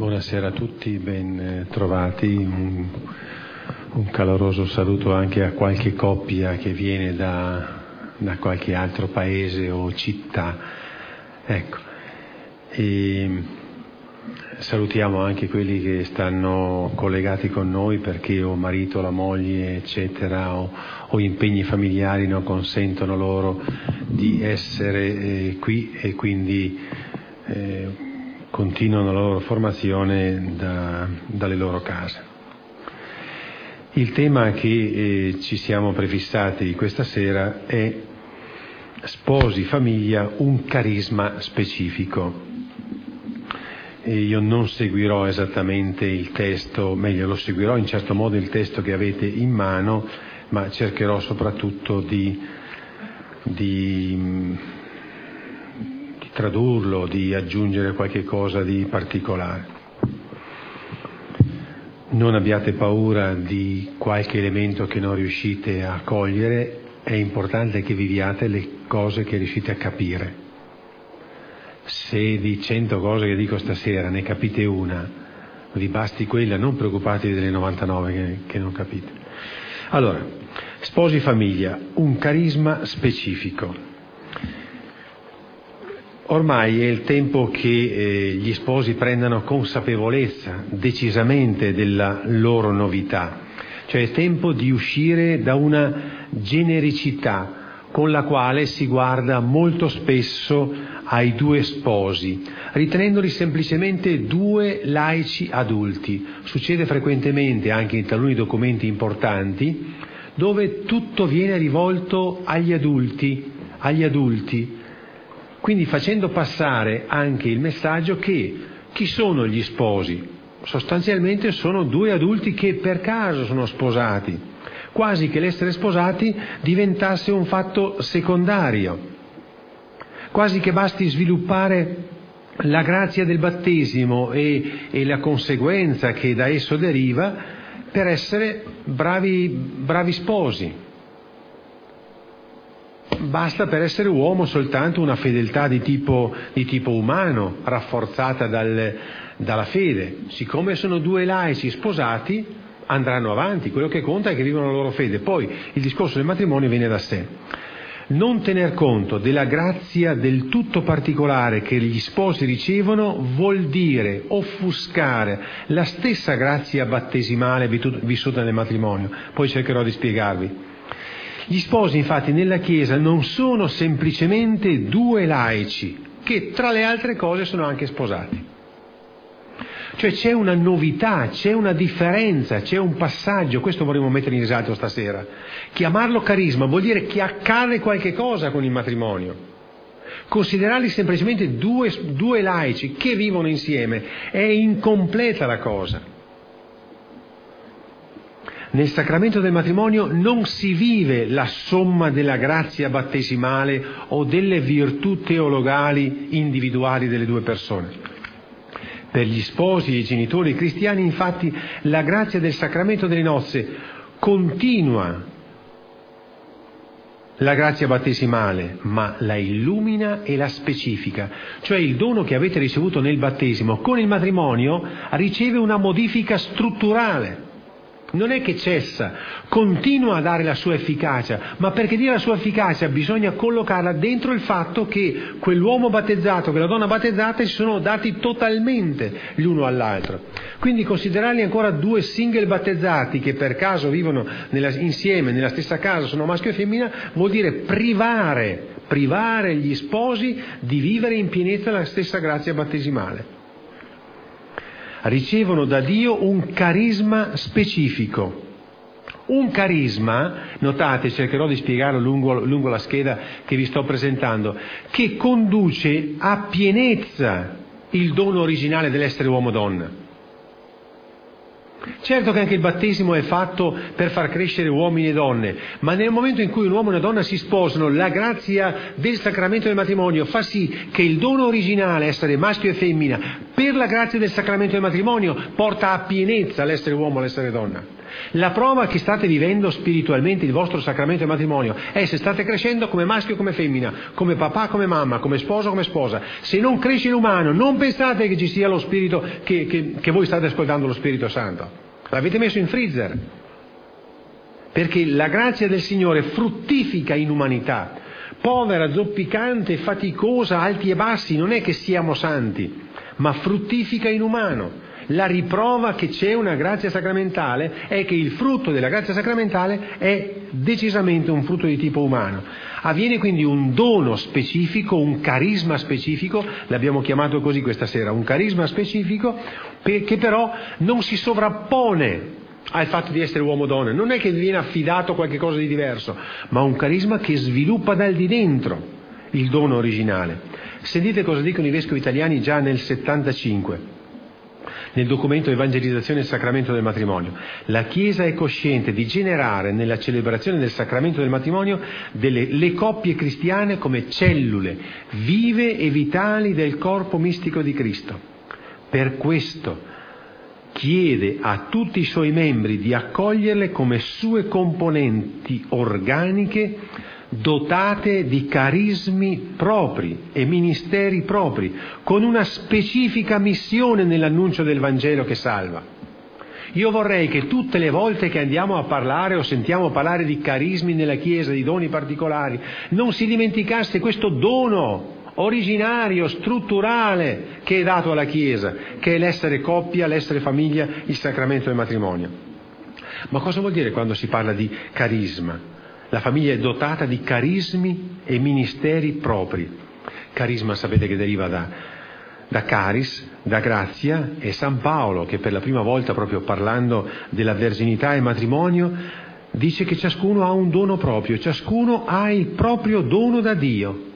Buonasera a tutti, ben trovati. Un, un, caloroso saluto anche a qualche coppia che viene da, da qualche altro paese o città. Ecco. E salutiamo anche quelli che stanno collegati con noi perché o marito, la moglie, eccetera, o, o impegni familiari non consentono loro di essere eh, qui e quindi eh, continuano la loro formazione da, dalle loro case. Il tema che eh, ci siamo prefissati questa sera è sposi, famiglia, un carisma specifico. E io non seguirò esattamente il testo, meglio lo seguirò in certo modo il testo che avete in mano, ma cercherò soprattutto di, di, tradurlo, di aggiungere qualche cosa di particolare. Non abbiate paura di qualche elemento che non riuscite a cogliere, è importante che viviate le cose che riuscite a capire. Se di cento cose che dico stasera ne capite una, vi basti quella, non preoccupatevi delle 99 che, che non capite. Allora, sposi famiglia, un carisma specifico. Ormai è il tempo che eh, gli sposi prendano consapevolezza decisamente della loro novità, cioè è tempo di uscire da una genericità con la quale si guarda molto spesso ai due sposi, ritenendoli semplicemente due laici adulti. Succede frequentemente anche in taluni documenti importanti dove tutto viene rivolto agli adulti, agli adulti, quindi facendo passare anche il messaggio che chi sono gli sposi? Sostanzialmente sono due adulti che per caso sono sposati, quasi che l'essere sposati diventasse un fatto secondario quasi che basti sviluppare la grazia del battesimo e, e la conseguenza che da esso deriva per essere bravi, bravi sposi. Basta per essere uomo soltanto una fedeltà di tipo, di tipo umano, rafforzata dal, dalla fede. Siccome sono due laici sposati, andranno avanti, quello che conta è che vivono la loro fede. Poi il discorso del matrimonio viene da sé non tener conto della grazia del tutto particolare che gli sposi ricevono vuol dire offuscare la stessa grazia battesimale vissuta nel matrimonio. Poi cercherò di spiegarvi. Gli sposi infatti nella Chiesa non sono semplicemente due laici che tra le altre cose sono anche sposati. Cioè c'è una novità, c'è una differenza, c'è un passaggio, questo vorremmo mettere in risalto stasera. Chiamarlo carisma vuol dire che accade qualche cosa con il matrimonio. Considerarli semplicemente due, due laici che vivono insieme è incompleta la cosa. Nel sacramento del matrimonio non si vive la somma della grazia battesimale o delle virtù teologali individuali delle due persone. Per gli sposi e i genitori cristiani, infatti, la grazia del sacramento delle nozze continua. La grazia battesimale, ma la illumina e la specifica, cioè il dono che avete ricevuto nel battesimo con il matrimonio riceve una modifica strutturale non è che cessa, continua a dare la sua efficacia, ma perché dia la sua efficacia bisogna collocarla dentro il fatto che quell'uomo battezzato, quella donna battezzata si sono dati totalmente l'uno all'altro. Quindi considerarli ancora due single battezzati che per caso vivono nella, insieme nella stessa casa, sono maschio e femmina, vuol dire privare, privare gli sposi di vivere in pienezza la stessa grazia battesimale ricevono da Dio un carisma specifico. Un carisma, notate, cercherò di spiegarlo lungo, lungo la scheda che vi sto presentando, che conduce a pienezza il dono originale dell'essere uomo-donna. Certo che anche il battesimo è fatto per far crescere uomini e donne, ma nel momento in cui un uomo e una donna si sposano, la grazia del sacramento del matrimonio fa sì che il dono originale, essere maschio e femmina, per la grazia del sacramento del matrimonio, porta a pienezza l'essere uomo e l'essere donna. La prova che state vivendo spiritualmente il vostro sacramento di matrimonio è se state crescendo come maschio o come femmina, come papà, come mamma, come sposo o come sposa. Se non cresce l'umano, non pensate che ci sia lo spirito, che, che, che voi state ascoltando lo Spirito Santo. L'avete messo in freezer. Perché la grazia del Signore fruttifica in umanità. Povera, zoppicante, faticosa, alti e bassi, non è che siamo santi, ma fruttifica in umano. La riprova che c'è una grazia sacramentale è che il frutto della grazia sacramentale è decisamente un frutto di tipo umano. Avviene quindi un dono specifico, un carisma specifico, l'abbiamo chiamato così questa sera, un carisma specifico che però non si sovrappone al fatto di essere uomo-donna, non è che viene affidato a qualche cosa di diverso, ma un carisma che sviluppa dal di dentro il dono originale. Sentite cosa dicono i vescovi italiani già nel 75 nel documento Evangelizzazione e Sacramento del matrimonio. La Chiesa è cosciente di generare nella celebrazione del sacramento del matrimonio delle, le coppie cristiane come cellule vive e vitali del corpo mistico di Cristo. Per questo chiede a tutti i suoi membri di accoglierle come sue componenti organiche dotate di carismi propri e ministeri propri, con una specifica missione nell'annuncio del Vangelo che salva. Io vorrei che tutte le volte che andiamo a parlare o sentiamo parlare di carismi nella Chiesa, di doni particolari, non si dimenticasse questo dono originario, strutturale che è dato alla Chiesa, che è l'essere coppia, l'essere famiglia, il sacramento del matrimonio. Ma cosa vuol dire quando si parla di carisma? La famiglia è dotata di carismi e ministeri propri. Carisma sapete che deriva da, da caris, da grazia e San Paolo che per la prima volta proprio parlando della verginità e matrimonio dice che ciascuno ha un dono proprio, ciascuno ha il proprio dono da Dio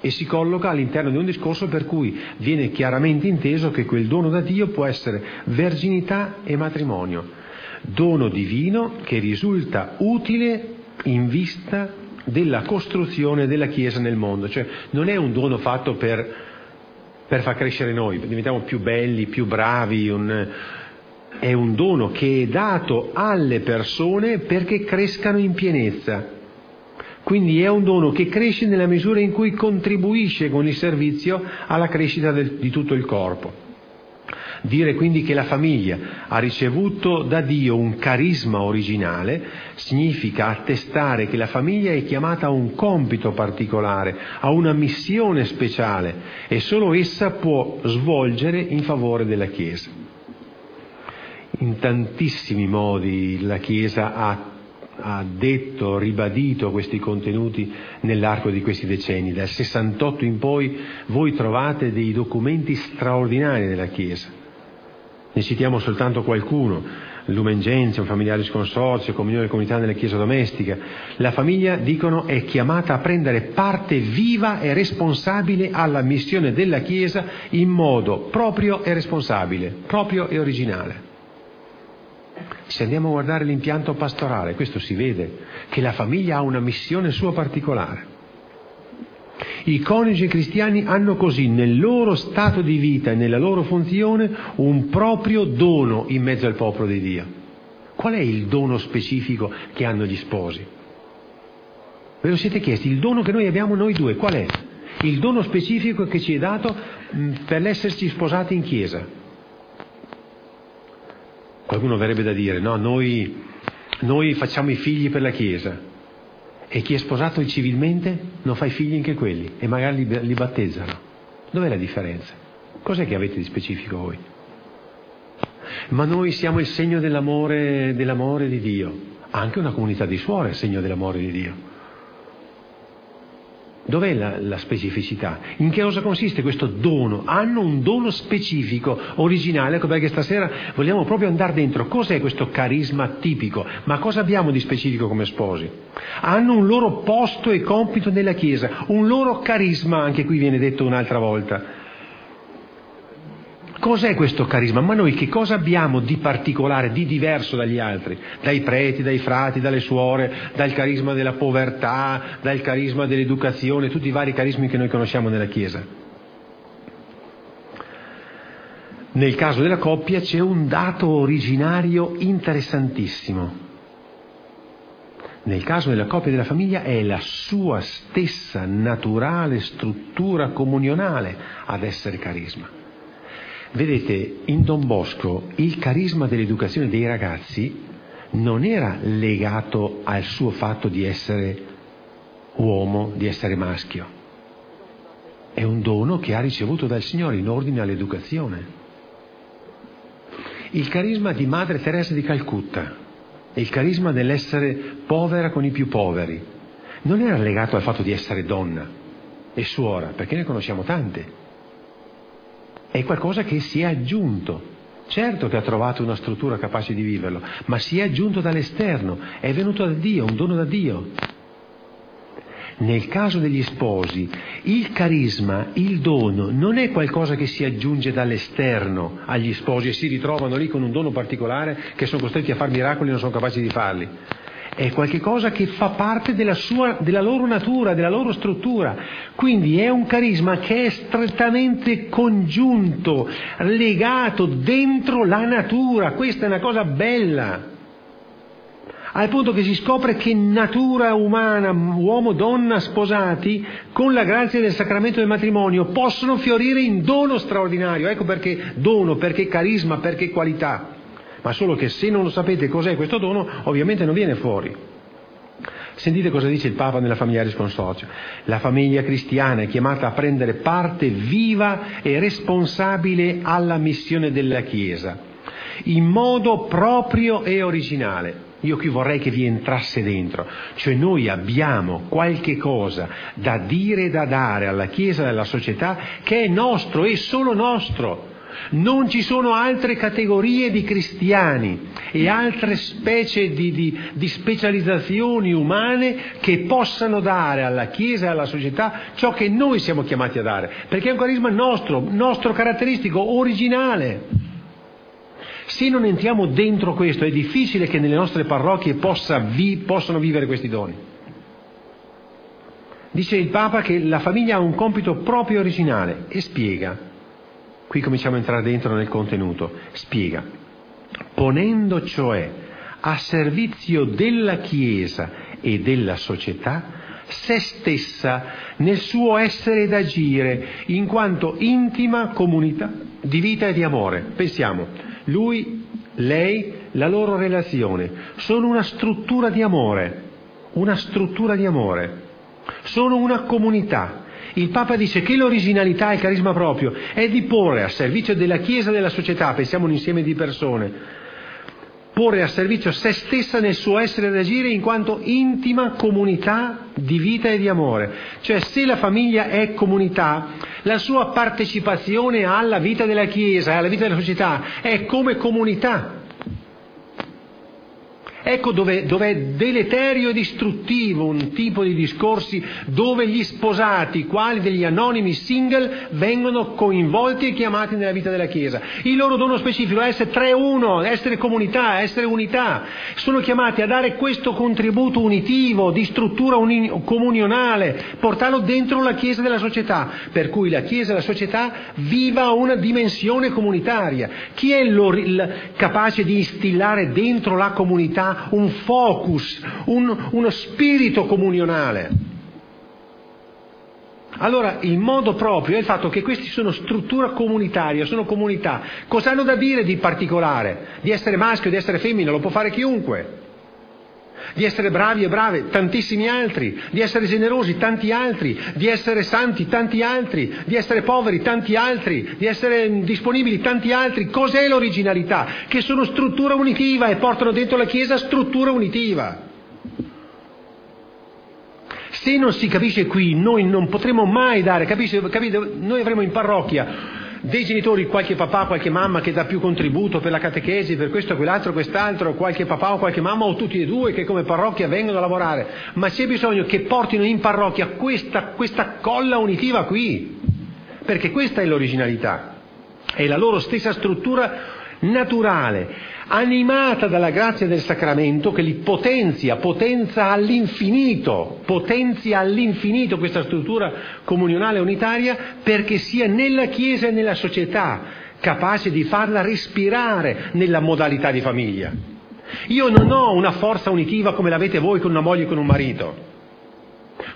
e si colloca all'interno di un discorso per cui viene chiaramente inteso che quel dono da Dio può essere verginità e matrimonio dono divino che risulta utile in vista della costruzione della Chiesa nel mondo, cioè non è un dono fatto per, per far crescere noi, diventiamo più belli, più bravi, un, è un dono che è dato alle persone perché crescano in pienezza. Quindi è un dono che cresce nella misura in cui contribuisce con il servizio alla crescita del, di tutto il corpo. Dire quindi che la famiglia ha ricevuto da Dio un carisma originale significa attestare che la famiglia è chiamata a un compito particolare, a una missione speciale e solo essa può svolgere in favore della Chiesa. In tantissimi modi la Chiesa ha ha detto, ribadito questi contenuti nell'arco di questi decenni. Dal 68 in poi voi trovate dei documenti straordinari della Chiesa. Ne citiamo soltanto qualcuno, Lumen Gentium, Familiaris Consorzio, Comunione e Comunità nella Chiesa Domestica. La famiglia, dicono, è chiamata a prendere parte viva e responsabile alla missione della Chiesa in modo proprio e responsabile, proprio e originale. Se andiamo a guardare l'impianto pastorale, questo si vede, che la famiglia ha una missione sua particolare. I coniugi cristiani hanno così nel loro stato di vita e nella loro funzione un proprio dono in mezzo al popolo di Dio. Qual è il dono specifico che hanno gli sposi? Ve lo siete chiesti? Il dono che noi abbiamo noi due, qual è? Il dono specifico che ci è dato mm, per l'esserci sposati in chiesa. Qualcuno verrebbe da dire, no, noi, noi facciamo i figli per la chiesa. E chi è sposato civilmente non fa i figli anche quelli e magari li, li battezzano. Dov'è la differenza? Cos'è che avete di specifico voi? Ma noi siamo il segno dell'amore, dell'amore di Dio. Anche una comunità di suore è il segno dell'amore di Dio. Dov'è la, la, specificità? In che cosa consiste questo dono? Hanno un dono specifico, originale, ecco perché stasera vogliamo proprio andare dentro. Cos'è questo carisma tipico? Ma cosa abbiamo di specifico come sposi? Hanno un loro posto e compito nella Chiesa, un loro carisma, anche qui viene detto un'altra volta. Cos'è questo carisma? Ma noi che cosa abbiamo di particolare, di diverso dagli altri? Dai preti, dai frati, dalle suore, dal carisma della povertà, dal carisma dell'educazione, tutti i vari carismi che noi conosciamo nella Chiesa. nel caso della coppia c'è un dato originario interessantissimo. Nel caso della coppia e della famiglia è la sua stessa naturale struttura comunionale ad essere carisma. Vedete, in Don Bosco il carisma dell'educazione dei ragazzi non era legato al suo fatto di essere uomo, di essere maschio. È un dono che ha ricevuto dal Signore in ordine all'educazione. Il carisma di Madre Teresa di Calcutta, il carisma dell'essere povera con i più poveri, non era legato al fatto di essere donna e suora, perché ne conosciamo tante. È qualcosa che si è aggiunto. Certo che ha trovato una struttura capace di viverlo, ma si è aggiunto dall'esterno, è venuto da Dio, un dono da Dio. Nel caso degli sposi, il carisma, il dono, non è qualcosa che si aggiunge dall'esterno agli sposi e si ritrovano lì con un dono particolare che sono costretti a fare miracoli e non sono capaci di farli. È qualcosa che fa parte della, sua, della loro natura, della loro struttura. Quindi è un carisma che è strettamente congiunto, legato dentro la natura. Questa è una cosa bella al punto che si scopre che natura umana, uomo-donna sposati, con la grazia del sacramento del matrimonio, possono fiorire in dono straordinario. Ecco perché dono, perché carisma, perché qualità. Ma solo che se non sapete cos'è questo dono, ovviamente non viene fuori. Sentite cosa dice il Papa nella Familiaris Consortio. La famiglia cristiana è chiamata a prendere parte viva e responsabile alla missione della Chiesa, in modo proprio e originale. Io qui vorrei che vi entrasse dentro, cioè noi abbiamo qualche cosa da dire e da dare alla Chiesa e alla società che è nostro, è solo nostro. Non ci sono altre categorie di cristiani e altre specie di, di, di, specializzazioni umane che possano dare alla Chiesa e alla società ciò che noi siamo chiamati a dare, perché è un carisma nostro, nostro caratteristico, originale. Se non entriamo dentro questo è difficile che nelle nostre parrocchie possa vi, possano vivere questi doni. Dice il Papa che la famiglia ha un compito proprio originale e spiega, qui cominciamo a entrare dentro nel contenuto, spiega, ponendo cioè a servizio della Chiesa e della società se stessa nel suo essere ed agire, in quanto intima comunità di vita e di amore. Pensiamo, lui, lei, la loro relazione sono una struttura di amore, una struttura di amore, sono una comunità. Il Papa dice che l'originalità e il carisma proprio è di porre a servizio della Chiesa e della società, pensiamo un insieme di persone, porre a servizio se stessa nel suo essere ed agire in quanto intima comunità di vita e di amore. Cioè se la famiglia è comunità, la sua partecipazione alla vita della Chiesa e alla vita della società è come comunità. Ecco dove, dove, è deleterio e distruttivo un tipo di discorsi dove gli sposati, quali degli anonimi single, vengono coinvolti e chiamati nella vita della Chiesa. Il loro dono specifico è essere 3-1, essere comunità, essere unità. Sono chiamati a dare questo contributo unitivo, di struttura uni- comunionale, portarlo dentro la Chiesa della società, per cui la Chiesa e la società viva una dimensione comunitaria. Chi è il, capace di instillare dentro la comunità un focus, un, uno spirito comunionale. Allora il modo proprio è il fatto che questi sono struttura comunitaria, sono comunità. Cosa hanno da dire di particolare? Di essere maschio, di essere femmina, lo può fare chiunque. Di essere bravi e brave, tantissimi altri. Di essere generosi, tanti altri. Di essere santi, tanti altri. Di essere poveri, tanti altri. Di essere disponibili, tanti altri. Cos'è l'originalità? Che sono struttura unitiva e portano dentro la Chiesa struttura unitiva. Se non si capisce qui, noi non potremo mai dare, capisce, capite? Noi avremo in parrocchia dei genitori, qualche papà, qualche mamma che dà più contributo per la catechesi, per questo, quell'altro, quest'altro, qualche papà o qualche mamma o tutti e due che come parrocchia vengono a lavorare, ma c'è bisogno che portino in parrocchia questa, questa colla unitiva qui, perché questa è l'originalità, è la loro stessa struttura naturale, animata dalla grazia del sacramento che li potenzia, potenza all'infinito, potenzia all'infinito questa struttura comunionale unitaria perché sia nella Chiesa e nella società capace di farla respirare nella modalità di famiglia. Io non ho una forza unitiva come l'avete voi con una moglie e con un marito.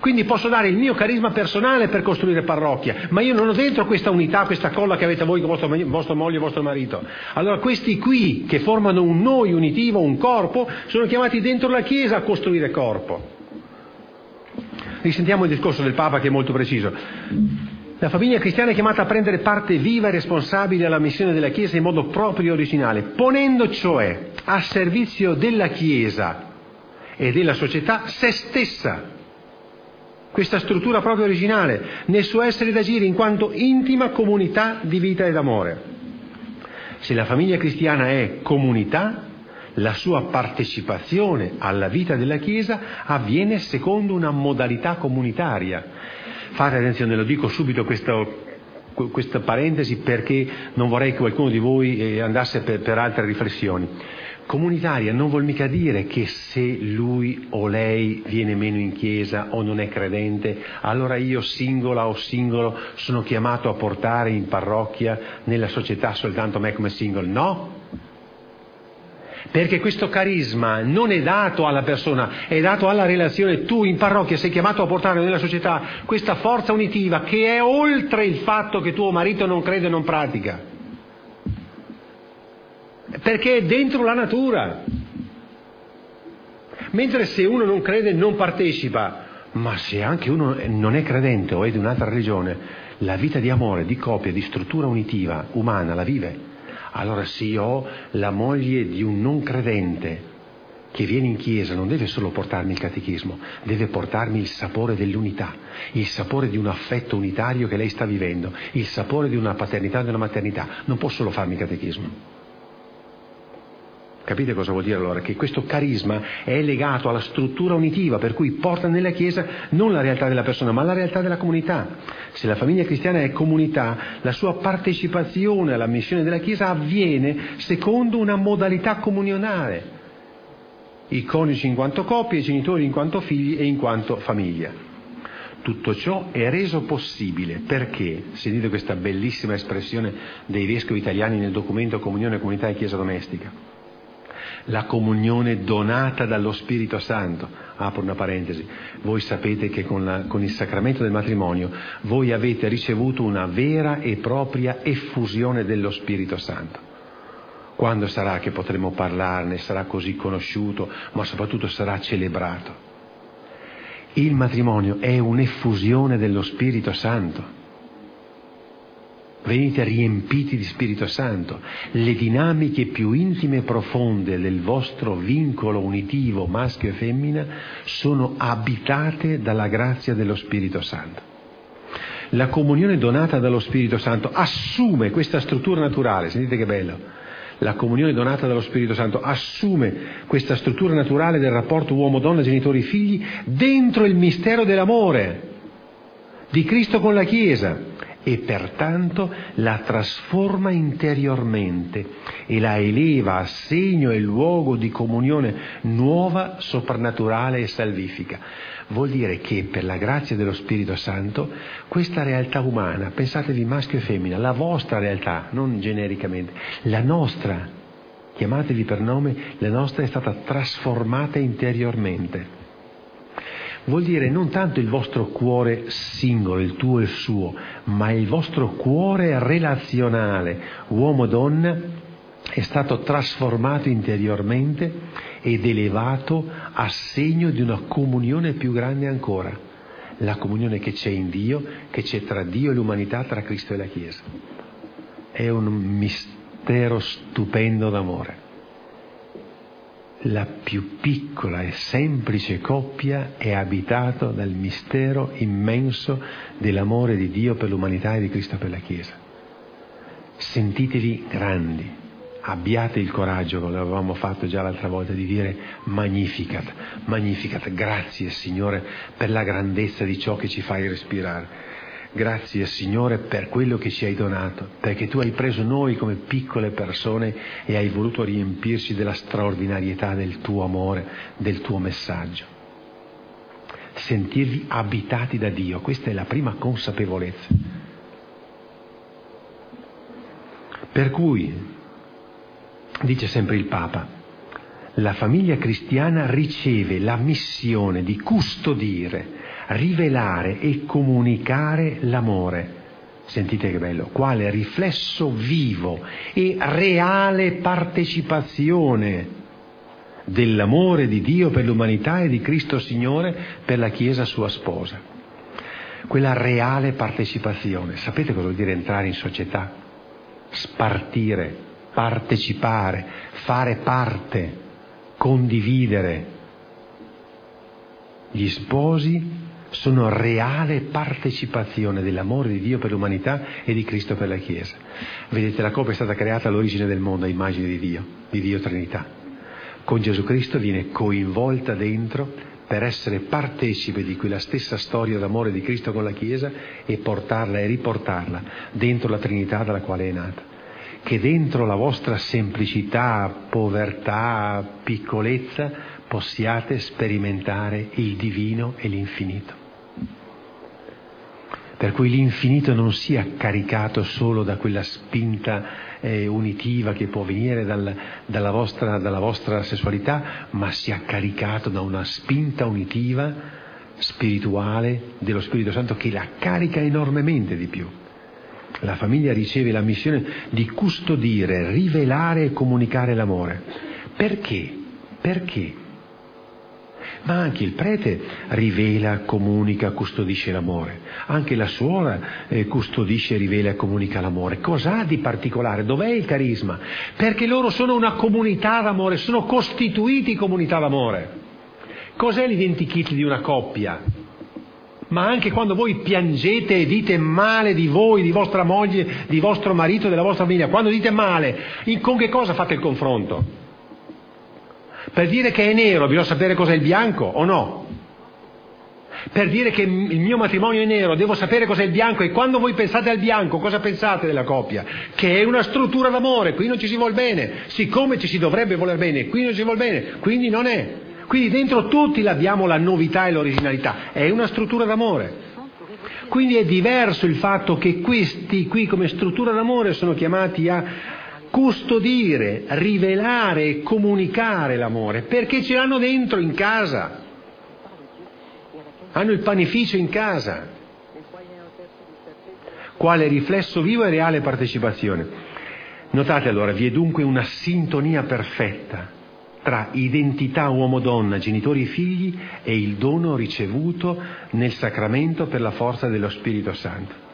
Quindi posso dare il mio carisma personale per costruire parrocchia, ma io non ho dentro questa unità, questa colla che avete voi con vostro, vostro moglie e vostro marito. Allora questi qui, che formano un noi unitivo, un corpo, sono chiamati dentro la Chiesa a costruire corpo. Risentiamo il discorso del Papa che è molto preciso. La famiglia cristiana è chiamata a prendere parte viva e responsabile alla missione della Chiesa in modo proprio e originale, ponendo cioè a servizio della Chiesa e della società se stessa, questa struttura proprio originale, nel suo essere d'agire in quanto intima comunità di vita ed amore. Se la famiglia cristiana è comunità, la sua partecipazione alla vita della Chiesa avviene secondo una modalità comunitaria Fate attenzione, lo dico subito questo, questa parentesi perché non vorrei che qualcuno di voi eh, andasse per, per altre riflessioni. Comunitaria non vuol mica dire che se lui o lei viene meno in chiesa o non è credente, allora io singola o singolo sono chiamato a portare in parrocchia nella società soltanto me come singolo. No, perché questo carisma non è dato alla persona, è dato alla relazione. Tu in parrocchia sei chiamato a portare nella società questa forza unitiva che è oltre il fatto che tuo marito non crede e non pratica. Perché è dentro la natura. Mentre se uno non crede non partecipa, ma se anche uno non è credente o è di un'altra religione, la vita di amore, di coppia, di struttura unitiva umana la vive. Allora se io ho la moglie di un non credente che viene in chiesa non deve solo portarmi il catechismo, deve portarmi il sapore dell'unità, il sapore di un affetto unitario che lei sta vivendo, il sapore di una paternità e di una maternità. Non può solo farmi il catechismo. Capite cosa vuol dire allora? Che questo carisma è legato alla struttura unitiva, per cui porta nella Chiesa non la realtà della persona, ma la realtà della comunità. Se la famiglia cristiana è comunità, la sua partecipazione alla missione della Chiesa avviene secondo una modalità comunionale. I coniugi in quanto coppie, i genitori in quanto figli e in quanto famiglia. Tutto ciò è reso possibile perché, sentite questa bellissima espressione dei vescovi italiani nel documento Comunione, Comunità e Chiesa Domestica, la comunione donata dallo Spirito Santo. Apro una parentesi, voi sapete che con, la, con, il sacramento del matrimonio voi avete ricevuto una vera e propria effusione dello Spirito Santo. Quando sarà che potremo parlarne, sarà così conosciuto, ma soprattutto sarà celebrato? Il matrimonio è un'effusione dello Spirito Santo venite riempiti di Spirito Santo. Le dinamiche più intime e profonde del vostro vincolo unitivo maschio e femmina sono abitate dalla grazia dello Spirito Santo. La comunione donata dallo Spirito Santo assume questa struttura naturale, sentite che bello. La comunione donata dallo Spirito Santo assume questa struttura naturale del rapporto uomo-donna, genitori-figli dentro il mistero dell'amore di Cristo con la Chiesa e pertanto la trasforma interiormente e la eleva a segno e luogo di comunione nuova, soprannaturale e salvifica. Vuol dire che per la grazia dello Spirito Santo questa realtà umana, pensatevi maschio e femmina, la vostra realtà, non genericamente, la nostra, chiamatevi per nome, la nostra è stata trasformata interiormente vuol dire non tanto il vostro cuore singolo, il tuo e il suo, ma il vostro cuore relazionale, uomo-donna, è stato trasformato interiormente ed elevato a segno di una comunione più grande ancora, la comunione che c'è in Dio, che c'è tra Dio e l'umanità, tra Cristo e la Chiesa. È un mistero stupendo d'amore la più piccola e semplice coppia è abitato dal mistero immenso dell'amore di Dio per l'umanità e di Cristo per la Chiesa. Sentitevi grandi, abbiate il coraggio, come avevamo fatto già l'altra volta, di dire magnificat, magnificat, grazie Signore per la grandezza di ciò che ci fai respirare. Grazie Signore per quello che ci hai donato, perché tu hai preso noi come piccole persone e hai voluto riempirci della straordinarietà del tuo amore, del tuo messaggio. Sentirvi abitati da Dio, questa è la prima consapevolezza. Per cui, dice sempre il Papa, la famiglia cristiana riceve la missione di custodire, rivelare e comunicare l'amore. Sentite che bello, quale riflesso vivo e reale partecipazione dell'amore di Dio per l'umanità e di Cristo Signore per la Chiesa sua sposa. Quella reale partecipazione. Sapete cosa vuol dire entrare in società? Spartire, partecipare, fare parte, condividere. Gli sposi sono reale partecipazione dell'amore di Dio per l'umanità e di Cristo per la Chiesa. Vedete, la coppia è stata creata all'origine del mondo a immagine di Dio, di Dio Trinità con Gesù Cristo viene coinvolta dentro per essere partecipe di quella stessa storia d'amore di Cristo con la Chiesa e portarla e riportarla dentro la Trinità dalla quale è nata. Che dentro la vostra semplicità, povertà, piccolezza possiate sperimentare il divino e l'infinito. Per cui l'infinito non sia caricato solo da quella spinta eh, unitiva che può venire dal, dalla, vostra, dalla vostra sessualità, ma sia caricato da una spinta unitiva spirituale dello Spirito Santo che la carica enormemente di più. La famiglia riceve la missione di custodire, rivelare e comunicare l'amore. Perché? Perché? Ma anche il prete rivela, comunica, custodisce l'amore, anche la suora eh, custodisce, rivela e comunica l'amore. Cos'ha di particolare? Dov'è il carisma? Perché loro sono una comunità d'amore, sono costituiti comunità d'amore. Cos'è l'identikit di una coppia? ma anche quando voi piangete e dite male di voi, di vostra moglie, di vostro marito, della vostra famiglia, quando dite male, con che cosa fate il confronto? Per dire che è nero bisogna sapere cos'è il bianco o no? Per dire che il mio matrimonio è nero devo sapere cos'è il bianco e quando voi pensate al bianco cosa pensate della coppia? Che è una struttura d'amore, qui non ci si vuole bene, siccome ci si dovrebbe voler bene, qui non ci si vuole bene, quindi non è. Quindi dentro tutti abbiamo la novità e l'originalità, è una struttura d'amore. Quindi è diverso il fatto che questi qui come struttura d'amore sono chiamati a custodire, rivelare e comunicare l'amore, perché ce l'hanno dentro in casa, hanno il panificio in casa, quale riflesso vivo e reale partecipazione. Notate allora, vi è dunque una sintonia perfetta tra identità uomo-donna, genitori e figli e il dono ricevuto nel sacramento per la forza dello Spirito Santo.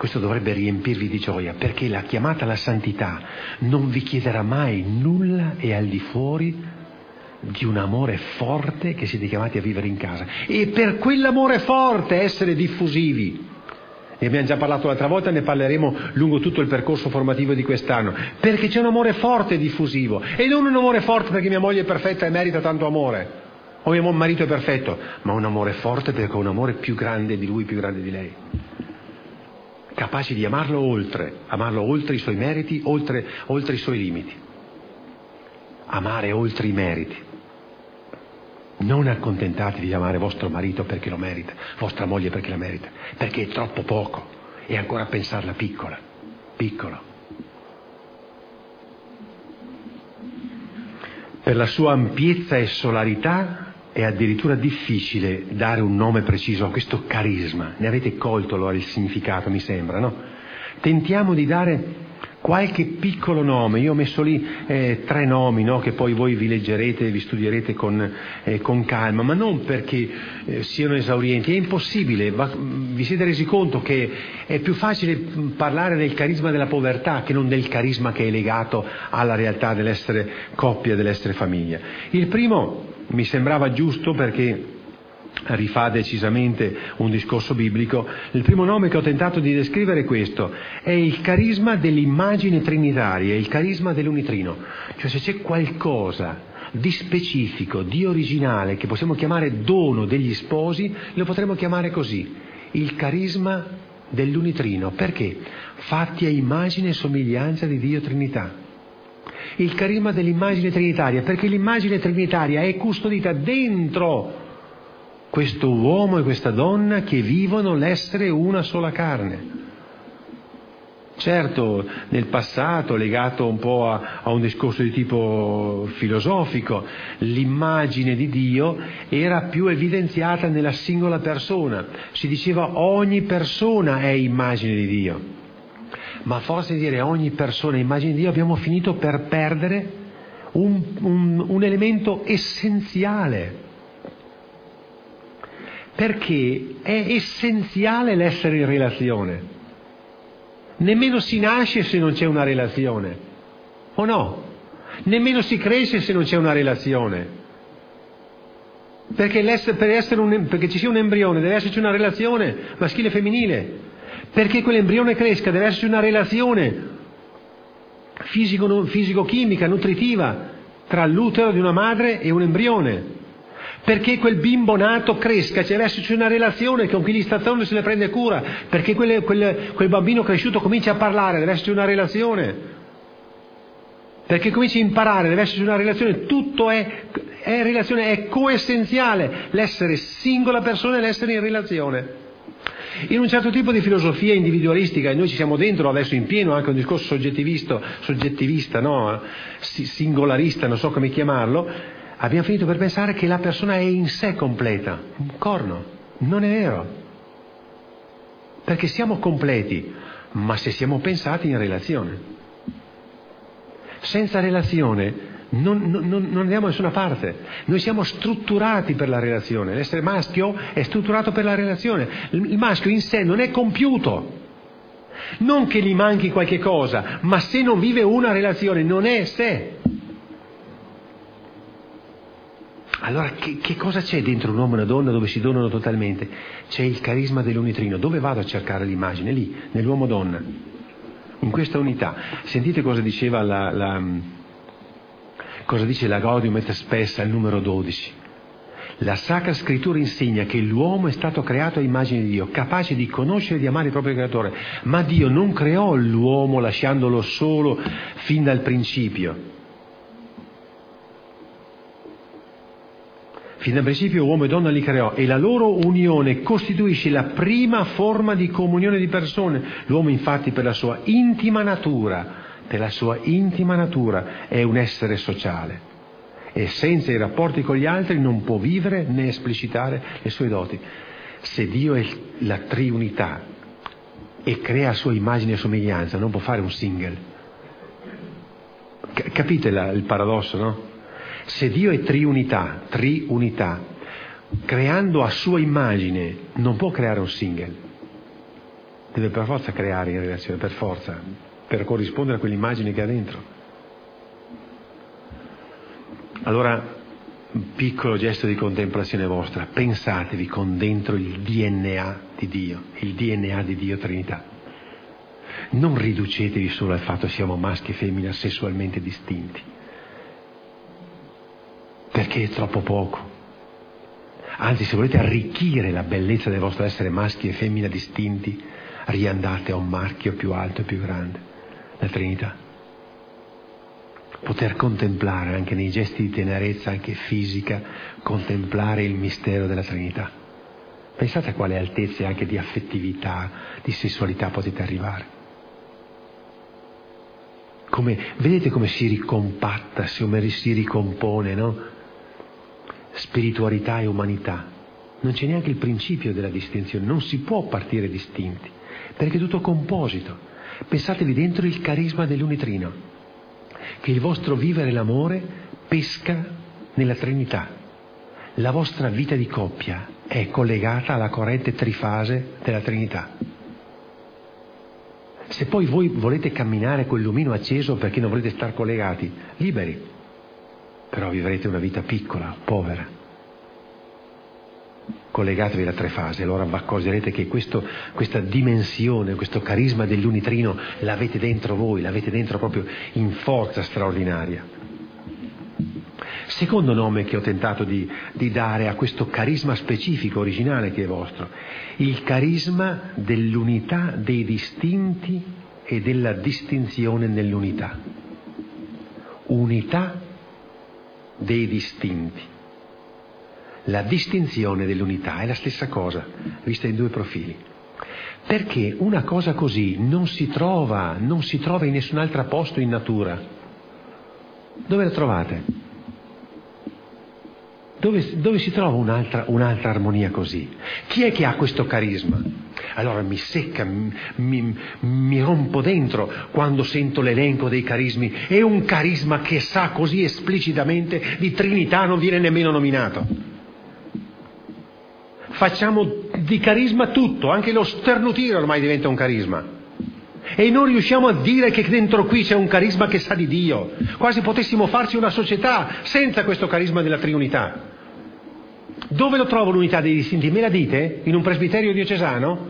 Questo dovrebbe riempirvi di gioia perché la chiamata alla santità non vi chiederà mai nulla e al di fuori di un amore forte che siete chiamati a vivere in casa. E per quell'amore forte essere diffusivi. Ne abbiamo già parlato l'altra volta, ne parleremo lungo tutto il percorso formativo di quest'anno, perché c'è un amore forte e diffusivo. E non un amore forte perché mia moglie è perfetta e merita tanto amore. O mio marito è perfetto, ma un amore forte perché ho un amore più grande di lui, più grande di lei capaci di amarlo oltre, amarlo oltre i suoi meriti, oltre, oltre i suoi limiti. Amare oltre i meriti. Non accontentatevi di amare vostro marito perché lo merita, vostra moglie perché la merita, perché è troppo poco e ancora pensarla piccola, piccolo. Per la sua ampiezza e solarità è addirittura difficile dare un nome preciso a questo carisma. Ne avete colto allora il significato, mi sembra, no? Tentiamo di dare qualche piccolo nome, io ho messo lì eh, tre nomi no? che poi voi vi leggerete e vi studierete con, eh, con, calma, ma non perché eh, siano esaurienti, è impossibile, ma, vi siete resi conto che è più facile parlare del carisma della povertà che non del carisma che è legato alla realtà dell'essere coppia, dell'essere famiglia. Il primo mi sembrava giusto perché rifà decisamente un discorso biblico, il primo nome che ho tentato di descrivere è questo, è il carisma dell'immagine trinitaria, il carisma dell'unitrino, cioè se c'è qualcosa di specifico, di originale, che possiamo chiamare dono degli sposi, lo potremmo chiamare così, il carisma dell'unitrino, perché? Fatti a immagine e somiglianza di Dio Trinità il carisma dell'immagine trinitaria, perché l'immagine trinitaria è custodita dentro questo uomo e questa donna che vivono l'essere una sola carne. Certo, nel passato, legato un po' a, a, un discorso di tipo filosofico, l'immagine di Dio era più evidenziata nella singola persona. Si diceva ogni persona è immagine di Dio. Ma a forza di dire ogni persona immagine di Dio abbiamo finito per perdere un, un, un elemento essenziale. Perché è essenziale l'essere in relazione Nemmeno si nasce se non c'è una relazione. O no? Nemmeno si cresce se non c'è una relazione. Perché, per un, perché ci sia un embrione deve esserci una relazione maschile e femminile. Perché quell'embrione cresca deve esserci una relazione fisico, fisico-chimica, nutritiva, tra l'utero di una madre e un embrione. Perché quel bimbo nato cresca, ci deve esserci una relazione con chi gli sta attorno se ne prende cura, perché quel, quel, quel bambino cresciuto comincia a parlare, deve esserci una relazione, perché comincia a imparare, deve esserci una relazione, tutto è, è relazione, è coessenziale, l'essere singola persona e l'essere in relazione. In un certo tipo di filosofia individualistica, e noi ci siamo dentro adesso in pieno anche un discorso soggettivista, no? singolarista, non so come chiamarlo, abbiamo finito per pensare che la persona è in sé completa. Un corno. Non è vero. Perché siamo completi, ma se siamo pensati in relazione. Senza relazione non, non, non, andiamo da nessuna parte. Noi siamo strutturati per la relazione. L'essere maschio è strutturato per la relazione. Il maschio in sé non è compiuto. Non che gli manchi qualche cosa, ma se non vive una relazione non è sé. Allora che, che, cosa c'è dentro un uomo e una donna dove si donano totalmente? C'è il carisma dell'unitrino. Dove vado a cercare l'immagine? Lì, nell'uomo-donna, in questa unità. Sentite cosa diceva la, la cosa dice la Gaudium et Spes al numero 12. La Sacra Scrittura insegna che l'uomo è stato creato a immagine di Dio, capace di conoscere e di amare il proprio creatore, ma Dio non creò l'uomo lasciandolo solo fin dal principio Fin dal principio uomo e donna li creò e la loro unione costituisce la prima forma di comunione di persone. L'uomo infatti per la sua intima natura, per la sua intima natura è un essere sociale e senza i rapporti con gli altri non può vivere né esplicitare le sue doti. Se Dio è la triunità e crea a sua immagine e somiglianza, non può fare un single. capite la, il paradosso, no? Se Dio è triunità, triunità, creando a sua immagine, non può creare un single, deve per forza creare in relazione, per forza, per corrispondere a quell'immagine che ha dentro. Allora, un piccolo gesto di contemplazione vostra, pensatevi con dentro il DNA di Dio, il DNA di Dio Trinità. Non riducetevi solo al fatto che siamo maschi e femmina sessualmente distinti perché è troppo poco. Anzi, se volete arricchire la bellezza del vostro essere maschi e femmina distinti, riandate a un marchio più alto e più grande, la Trinità. Poter contemplare anche nei gesti di tenerezza, anche fisica, contemplare il mistero della Trinità. Pensate a quale altezze anche di affettività, di sessualità potete arrivare. Come, vedete come si ricompatta, come si ricompone, no? spiritualità e umanità. Non c'è neanche il principio della distinzione, non si può partire distinti, perché è tutto composito. Pensatevi dentro il carisma dell'unitrino, che il vostro vivere l'amore pesca nella Trinità. La vostra vita di coppia è collegata alla corrente trifase della Trinità. Se poi voi volete camminare quel lumino acceso perché non volete stare collegati, liberi, però vivrete una vita piccola, povera. Collegatevi alle tre fasi, allora accorgerete che questo, questa dimensione, questo carisma dell'unitrino l'avete dentro voi, l'avete dentro proprio in forza straordinaria. Secondo nome che ho tentato di, di dare a questo carisma specifico, originale che è vostro, il carisma dell'unità dei distinti e della distinzione nell'unità. Unità dei distinti. La distinzione dell'unità è la stessa cosa, vista in due profili. Perché una cosa così non si trova, non si trova in nessun altro posto in natura. Dove la trovate? Dove, dove si trova un'altra, un'altra, armonia così? Chi è che ha questo carisma? Allora mi secca, mi, mi rompo dentro quando sento l'elenco dei carismi. È un carisma che sa così esplicitamente di Trinità non viene nemmeno nominato facciamo di carisma tutto, anche lo sternutire ormai diventa un carisma. E non riusciamo a dire che dentro qui c'è un carisma che sa di Dio, quasi potessimo farci una società senza questo carisma della Trinità. Dove lo trovo l'unità dei distinti? Me la dite? In un presbiterio diocesano?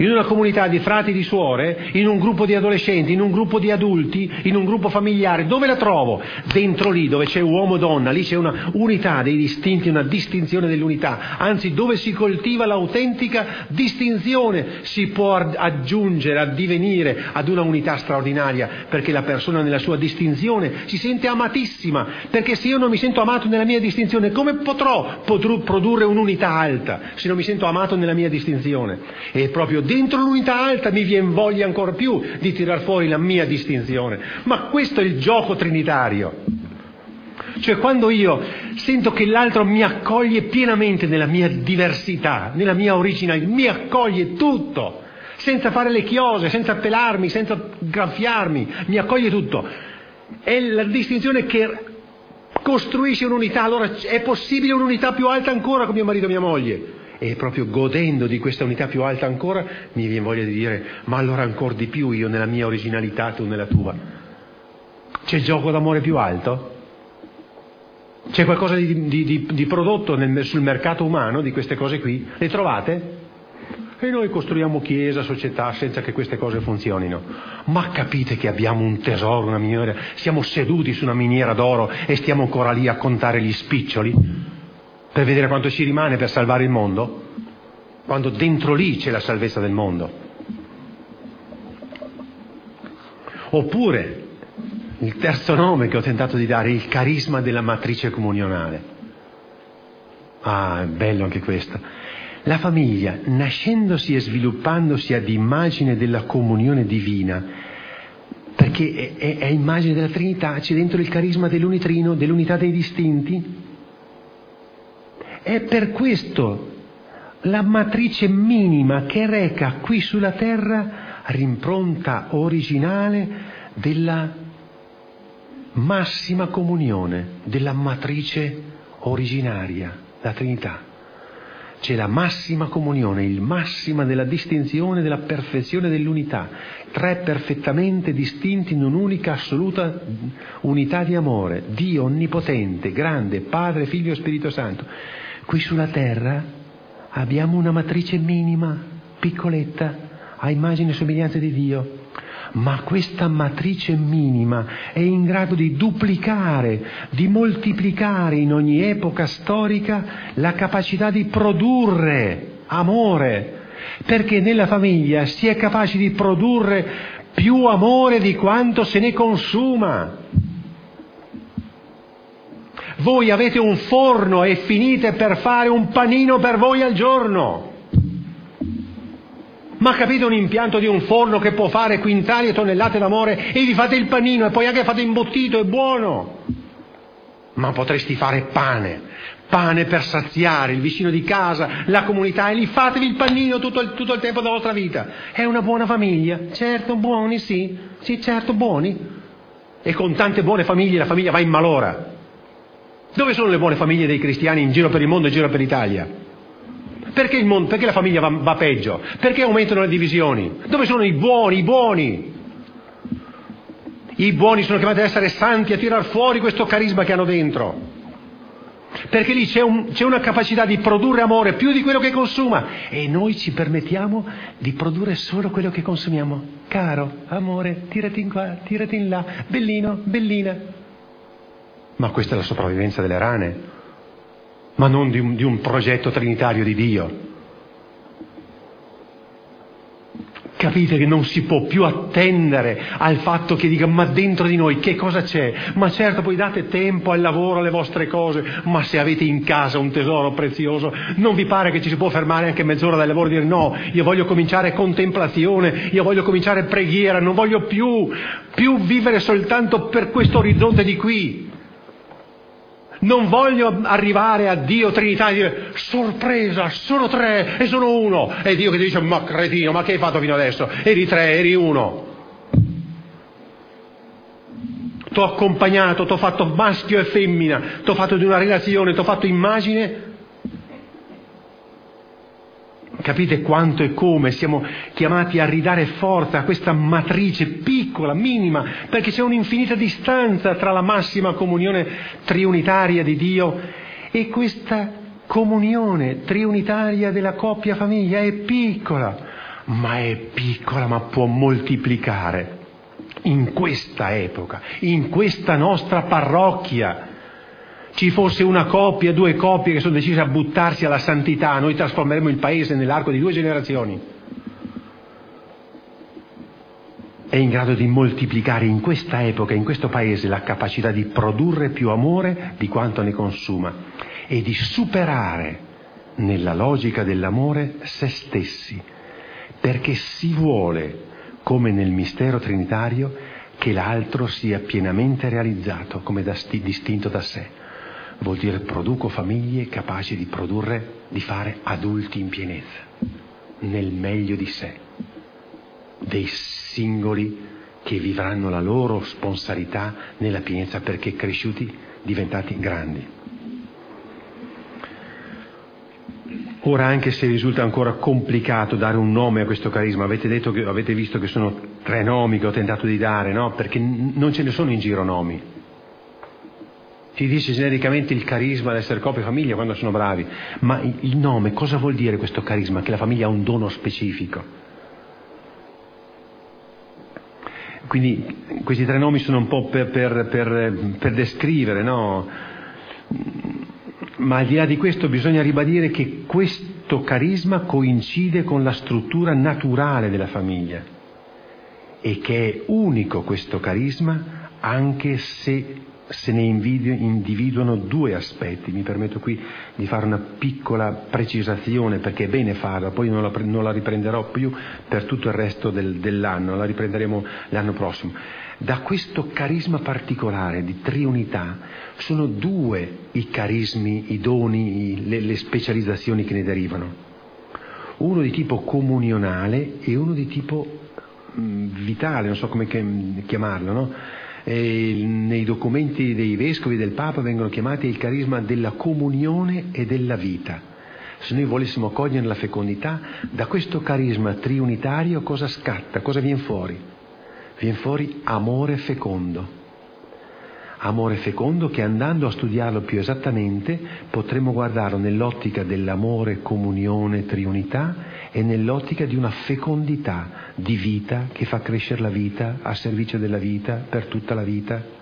In una comunità di frati e di suore, in un gruppo di adolescenti, in un gruppo di adulti, in un gruppo familiare, dove la trovo? Dentro lì, dove c'è uomo e donna, lì c'è una unità dei distinti, una distinzione dell'unità, anzi dove si coltiva l'autentica distinzione si può aggiungere, addivenire ad una unità straordinaria, perché la persona nella sua distinzione si sente amatissima, perché se io non mi sento amato nella mia distinzione, come potrò produrre un'unità alta se non mi sento amato nella mia distinzione? E proprio dentro l'unità alta mi viene voglia ancora più di tirar fuori la mia distinzione. Ma questo è il gioco trinitario. Cioè quando io sento che l'altro mi accoglie pienamente nella mia diversità, nella mia originalità, mi accoglie tutto, senza fare le chiose, senza pelarmi, senza graffiarmi, mi accoglie tutto. È la distinzione che costruisce un'unità, allora è possibile un'unità più alta ancora con mio marito e mia moglie e proprio godendo di questa unità più alta ancora, mi viene voglia di dire, ma allora ancora di più io nella mia originalità, tu nella tua. C'è gioco d'amore più alto? C'è qualcosa di, di, di, di prodotto nel, sul mercato umano di queste cose qui? Le trovate? E noi costruiamo chiesa, società senza che queste cose funzionino. Ma capite che abbiamo un tesoro, una miniera, siamo seduti su una miniera d'oro e stiamo ancora lì a contare gli spiccioli? Per vedere quanto ci rimane per salvare il mondo? Quando dentro lì c'è la salvezza del mondo. Oppure il terzo nome che ho tentato di dare, il carisma della matrice comunionale. Ah, è bello anche questo. La famiglia, nascendosi e sviluppandosi ad immagine della comunione divina, perché è, è, è immagine della Trinità, c'è dentro il carisma dell'unitrino, dell'unità dei distinti, è per questo la matrice minima che reca qui sulla terra l'impronta originale della massima comunione, della matrice originaria, la Trinità. C'è la massima comunione, il massima della distinzione, della perfezione dell'unità, tre perfettamente distinti in un'unica assoluta unità di amore, Dio onnipotente, grande, Padre, Figlio e Spirito Santo Qui sulla terra abbiamo una matrice minima, piccoletta, a immagine e somiglianza di Dio. Ma questa matrice minima è in grado di duplicare, di moltiplicare in ogni epoca storica la capacità di produrre amore, perché nella famiglia si è capaci di produrre più amore di quanto se ne consuma. Voi avete un forno e finite per fare un panino per voi al giorno. Ma capite un impianto di un forno che può fare quintali e tonnellate d'amore e vi fate il panino e poi anche fate imbottito, è buono. Ma potresti fare pane, pane per saziare il vicino di casa, la comunità e lì fatevi il panino tutto il, tutto il tempo della vostra vita. È una buona famiglia, certo, buoni, sì, sì, certo, buoni. E con tante buone famiglie la famiglia va in malora. Dove sono le buone famiglie dei cristiani in giro per il mondo e in giro per l'Italia? Perché, mondo, perché la famiglia va, va, peggio? Perché aumentano le divisioni? Dove sono i buoni, i buoni? I buoni sono chiamati ad essere santi, a tirar fuori questo carisma che hanno dentro. Perché lì c'è, un, c'è una capacità di produrre amore più di quello che consuma e noi ci permettiamo di produrre solo quello che consumiamo. Caro, amore, tirati in qua, tirati in là, bellino, bellina. Ma questa è la sopravvivenza delle rane, ma non di un, di un progetto trinitario di Dio. Capite che non si può più attendere al fatto che dica ma dentro di noi che cosa c'è? Ma certo poi date tempo al lavoro, alle vostre cose, ma se avete in casa un tesoro prezioso, non vi pare che ci si può fermare anche mezz'ora dal lavoro e dire no, io voglio cominciare contemplazione, io voglio cominciare preghiera, non voglio più, più vivere soltanto per questo orizzonte di qui. Non voglio arrivare a Dio Trinità e dire sorpresa, sono tre e sono uno. E Dio che ti dice ma cretino, ma che hai fatto fino adesso? Eri tre, eri uno. T'ho accompagnato, t'ho fatto maschio e femmina, t'ho fatto di una relazione, t'ho fatto immagine Capite quanto e come siamo chiamati a ridare forza a questa matrice piccola, minima, perché c'è un'infinita distanza tra la massima comunione triunitaria di Dio e questa comunione triunitaria della coppia famiglia. È piccola, ma è piccola, ma può moltiplicare in questa epoca, in questa nostra parrocchia ci fosse una coppia, due coppie che sono decise a buttarsi alla santità, noi trasformeremo il paese nell'arco di due generazioni. È in grado di moltiplicare in questa epoca, in questo paese, la capacità di produrre più amore di quanto ne consuma e di superare nella logica dell'amore se stessi, perché si vuole, come nel mistero trinitario, che l'altro sia pienamente realizzato come da sti, distinto da sé vuol dire produco famiglie capaci di produrre, di fare adulti in pienezza, nel meglio di sé, dei singoli che vivranno la loro sponsalità nella pienezza perché cresciuti, diventati grandi. Ora, anche se risulta ancora complicato dare un nome a questo carisma, avete, che, avete visto che sono tre nomi che ho tentato di dare, no? Perché non ce ne sono in giro nomi si dice genericamente il carisma dell'essere coppia e famiglia quando sono bravi, ma il nome cosa vuol dire questo carisma? Che la famiglia ha un dono specifico. Quindi questi tre nomi sono un po' per, per, per, per descrivere, no? Ma al di là di questo bisogna ribadire che questo carisma coincide con la struttura naturale della famiglia e che è unico questo carisma anche se se ne individuano due aspetti. Mi permetto qui di fare una piccola precisazione perché è bene farla, poi non la, non la riprenderò più per tutto il resto del, dell'anno, la riprenderemo l'anno prossimo. Da questo carisma particolare di triunità sono due i carismi, i doni, i, le, le specializzazioni che ne derivano. Uno di tipo comunionale e uno di tipo mm, vitale, non so come chiamarlo, no? Eh, nei documenti dei vescovi e del Papa vengono chiamati il carisma della comunione e della vita. Se noi volessimo cogliere la fecondità, da questo carisma triunitario cosa scatta? Cosa viene fuori? Viene fuori amore fecondo amore fecondo che andando a studiarlo più esattamente potremo guardarlo nell'ottica dell'amore, comunione, triunità e nell'ottica di una fecondità di vita che fa crescere la vita a servizio della vita per tutta la vita.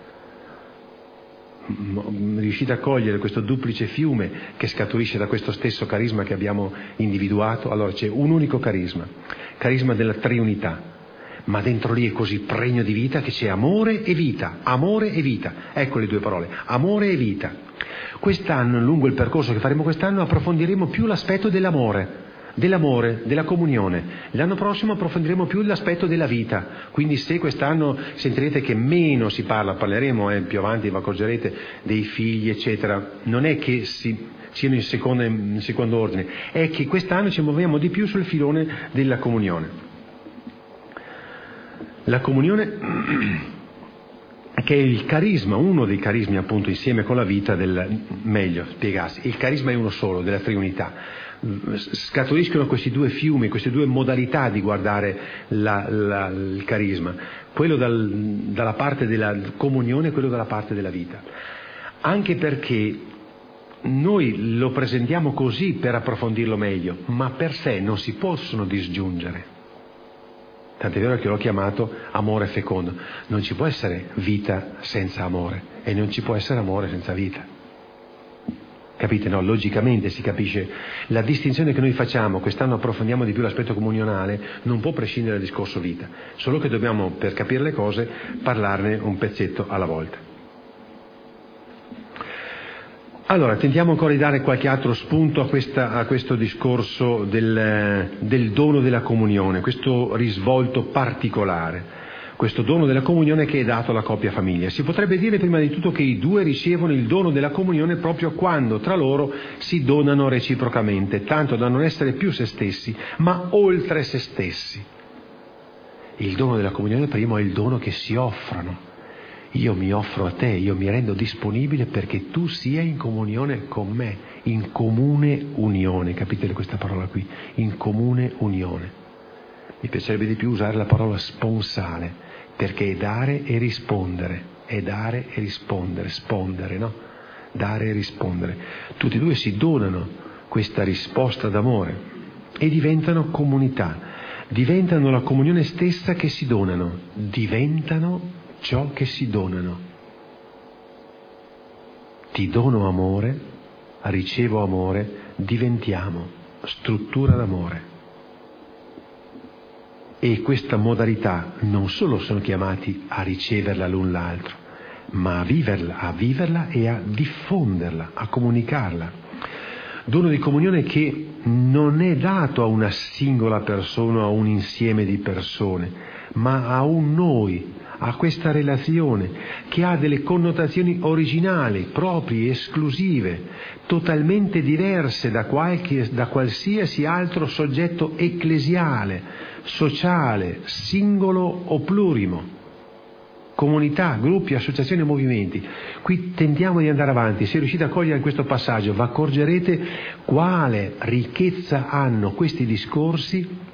Riuscite a cogliere questo duplice fiume che scaturisce da questo stesso carisma che abbiamo individuato? Allora c'è un unico carisma, carisma della triunità, ma dentro lì è così pregno di vita che c'è amore e vita, amore e vita. Ecco le due parole, amore e vita. Quest'anno, lungo il percorso che faremo quest'anno, approfondiremo più l'aspetto dell'amore, dell'amore, della comunione. L'anno prossimo approfondiremo più l'aspetto della vita. Quindi se quest'anno sentirete che meno si parla, parleremo eh, più avanti, vi accorgerete dei figli, eccetera, non è che si, siano in secondo, in secondo ordine, è che quest'anno ci muoviamo di più sul filone della comunione. La comunione che è il carisma, uno dei carismi appunto insieme con la vita del, meglio spiegarsi, il carisma è uno solo, della triunità. Scaturiscono questi due fiumi, queste due modalità di guardare la, la, il carisma, quello dal, dalla parte della comunione e quello dalla parte della vita. Anche perché noi lo presentiamo così per approfondirlo meglio, ma per sé non si possono disgiungere. Tant'è vero che l'ho chiamato amore fecondo. Non ci può essere vita senza amore e non ci può essere amore senza vita. Capite? No? Logicamente si capisce. La distinzione che noi facciamo, quest'anno approfondiamo di più l'aspetto comunionale, non può prescindere dal discorso vita, solo che dobbiamo, per capire le cose, parlarne un pezzetto alla volta. Allora, tentiamo ancora di dare qualche altro spunto a, questo discorso del dono della comunione, questo risvolto particolare questo dono della comunione che è dato alla coppia famiglia. Si potrebbe dire prima di tutto che i due ricevono il dono della comunione proprio quando tra loro si donano reciprocamente, tanto da non essere più se stessi, ma oltre se stessi. Il dono della comunione primo è il dono che si offrono. Io mi offro a te, io mi rendo disponibile perché tu sia in comunione con me, in comune unione, capite questa parola qui? In comune unione. Mi piacerebbe di più usare la parola sponsale, perché è dare e rispondere, è dare e rispondere, spondere, no? Dare e rispondere. Tutti e due si donano questa risposta d'amore e diventano comunità, diventano la comunione stessa che si donano, diventano ciò che si donano. Ti dono amore, ricevo amore, diventiamo struttura d'amore e questa modalità non solo sono chiamati a riceverla l'un l'altro, ma a viverla, a viverla e a diffonderla, a comunicarla. Dono di comunione che non è dato a una singola persona o a un insieme di persone, ma a un noi, a questa relazione che ha delle connotazioni originali, proprie, esclusive, totalmente diverse da, qualche, da qualsiasi altro soggetto ecclesiale, sociale, singolo o plurimo, comunità, gruppi, associazioni e movimenti. Qui tentiamo di andare avanti, se riuscite a cogliere questo passaggio, vi accorgerete quale ricchezza hanno questi discorsi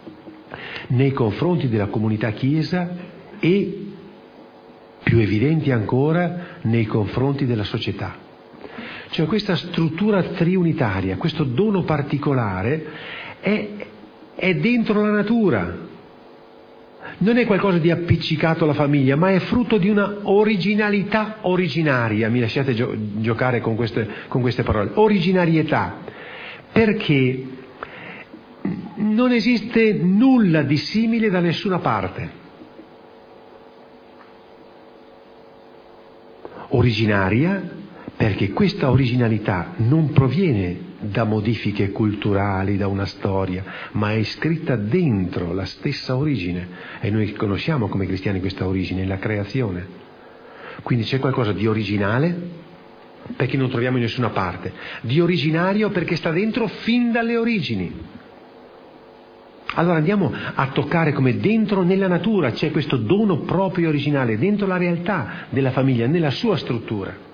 nei confronti della comunità Chiesa e, più evidenti ancora, nei confronti della società. Cioè questa struttura triunitaria, questo dono particolare è è dentro la natura. Non è qualcosa di appiccicato alla famiglia, ma è frutto di una originalità originaria. Mi lasciate gio- giocare con queste, con queste parole. Originarietà. Perché non esiste nulla di simile da nessuna parte. Originaria perché questa originalità non proviene da modifiche culturali, da una storia, ma è scritta dentro la stessa origine e noi conosciamo come cristiani questa origine, la creazione. Quindi c'è qualcosa di originale perché non troviamo in nessuna parte, di originario perché sta dentro fin dalle origini. Allora andiamo a toccare come dentro nella natura c'è questo dono proprio originale, dentro la realtà della famiglia, nella sua struttura.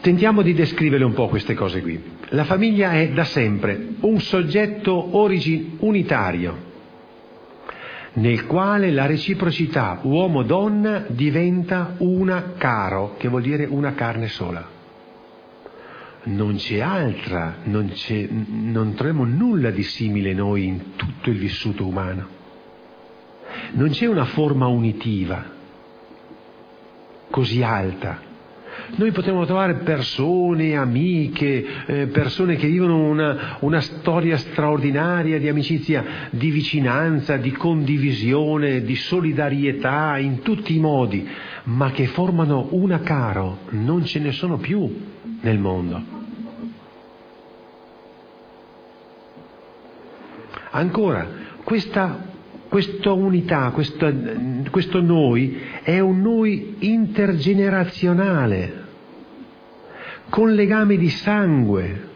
Tentiamo di descrivere un po' queste cose qui. La famiglia è da sempre un soggetto origin unitario, nel quale la reciprocità uomo-donna diventa una caro, che vuol dire una carne sola. Non c'è altra, non, c'è, non troviamo nulla di simile noi in tutto il vissuto umano. Non c'è una forma unitiva così alta noi potremmo trovare persone, amiche, eh, persone che vivono una, una storia straordinaria di amicizia, di vicinanza, di condivisione, di solidarietà in tutti i modi, ma che formano una caro, non ce ne sono più nel mondo. Ancora, questa, questa unità, questa, questo noi è un noi intergenerazionale con legami di sangue,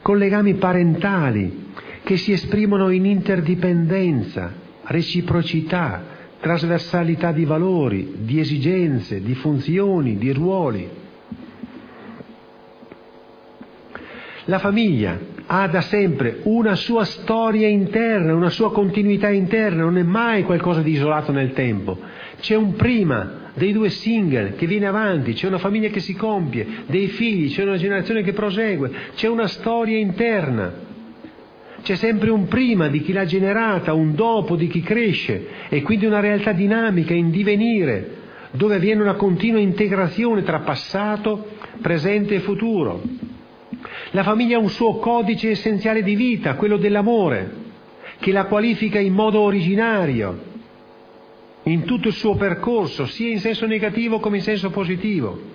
con legami parentali che si esprimono in interdipendenza, reciprocità, trasversalità di valori, di esigenze, di funzioni, di ruoli. La famiglia ha da sempre una sua storia interna, una sua continuità interna, non è mai qualcosa di isolato nel tempo. C'è un prima, dei due single che viene avanti, c'è una famiglia che si compie, dei figli, c'è una generazione che prosegue, c'è una storia interna. C'è sempre un prima di chi l'ha generata, un dopo di chi cresce e quindi una realtà dinamica in divenire, dove avviene una continua integrazione tra passato, presente e futuro. La famiglia ha un suo codice essenziale di vita, quello dell'amore, che la qualifica in modo originario, in tutto il suo percorso, sia in senso negativo come in senso positivo.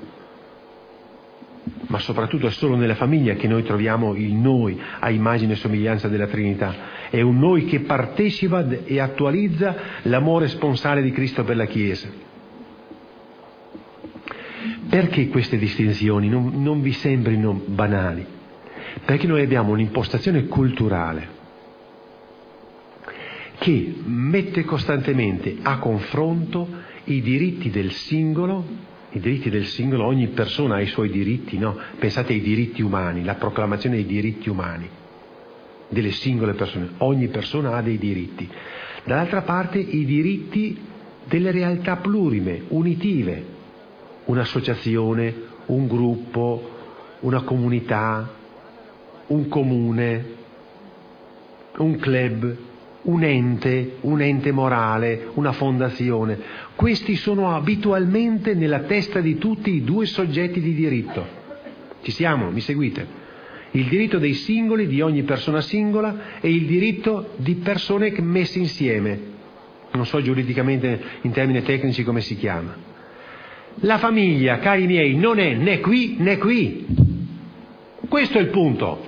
Ma soprattutto è solo nella famiglia che noi troviamo il noi a immagine e somiglianza della Trinità. È un noi che partecipa e attualizza l'amore sponsale di Cristo per la Chiesa. Perché queste distinzioni non, non vi sembrino banali? Perché noi abbiamo un'impostazione culturale che mette costantemente a confronto i diritti del singolo, i diritti del singolo, ogni persona ha i suoi diritti, no? Pensate ai diritti umani, la proclamazione dei diritti umani, delle singole persone, ogni persona ha dei diritti. Dall'altra parte i diritti delle realtà plurime, unitive, un'associazione, un gruppo, una comunità, un comune, un club, un ente, un ente morale, una fondazione. Questi sono abitualmente nella testa di tutti i due soggetti di diritto. Ci siamo? Mi seguite? Il diritto dei singoli, di ogni persona singola, e il diritto di persone messe insieme. Non so giuridicamente in termini tecnici come si chiama. La famiglia, cari miei, non è né qui né qui. Questo è il punto.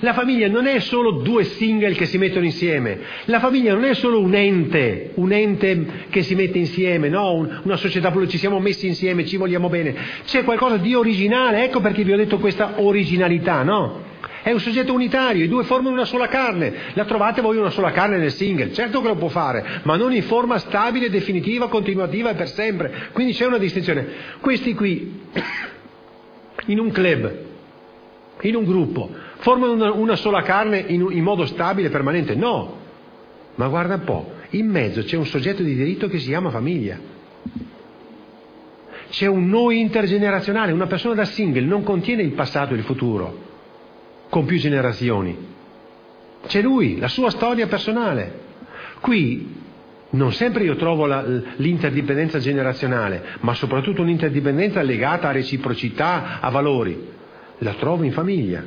La famiglia non è solo due single che si mettono insieme, la famiglia non è solo un ente, un ente che si mette insieme, no? una società ci siamo messi insieme, ci vogliamo bene, c'è qualcosa di originale, ecco perché vi ho detto questa originalità, no? È un soggetto unitario, i due formano una sola carne, la trovate voi una sola carne nel single, certo che lo può fare, ma non in forma stabile, definitiva, continuativa e per sempre, quindi c'è una distinzione. Questi qui, in un club, in un gruppo, formano una, una sola carne in, in modo stabile, permanente? No. Ma guarda un po', in mezzo c'è un soggetto di diritto che si chiama famiglia. C'è un noi intergenerazionale, una persona da single non contiene il passato e il futuro, con più generazioni. C'è lui, la sua storia personale. Qui non sempre io trovo la, l'interdipendenza generazionale, ma soprattutto un'interdipendenza legata a reciprocità, a valori. La trovo in famiglia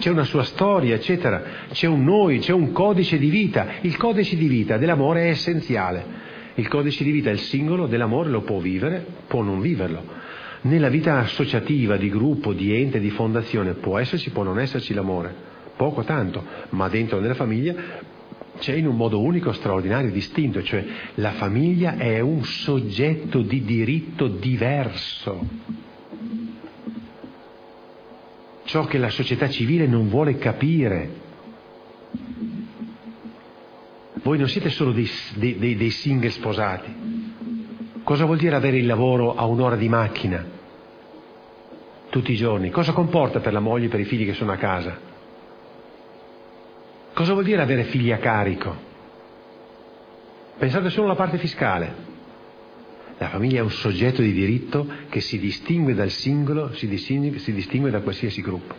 c'è una sua storia, eccetera, c'è un noi, c'è un codice di vita. Il codice di vita dell'amore è essenziale. Il codice di vita, il singolo dell'amore lo può vivere, può non viverlo. Nella vita associativa, di gruppo, di ente, di fondazione, può esserci, può non esserci l'amore. Poco tanto, ma dentro nella famiglia c'è in un modo unico, straordinario, distinto, cioè la famiglia è un soggetto di diritto diverso ciò che la società civile non vuole capire. Voi non siete solo dei, dei, dei single sposati. Cosa vuol dire avere il lavoro a un'ora di macchina tutti i giorni? Cosa comporta per la moglie e per i figli che sono a casa? Cosa vuol dire avere figli a carico? Pensate solo alla parte fiscale. La famiglia è un soggetto di diritto che si distingue dal singolo, si distingue, si distingue da qualsiasi gruppo.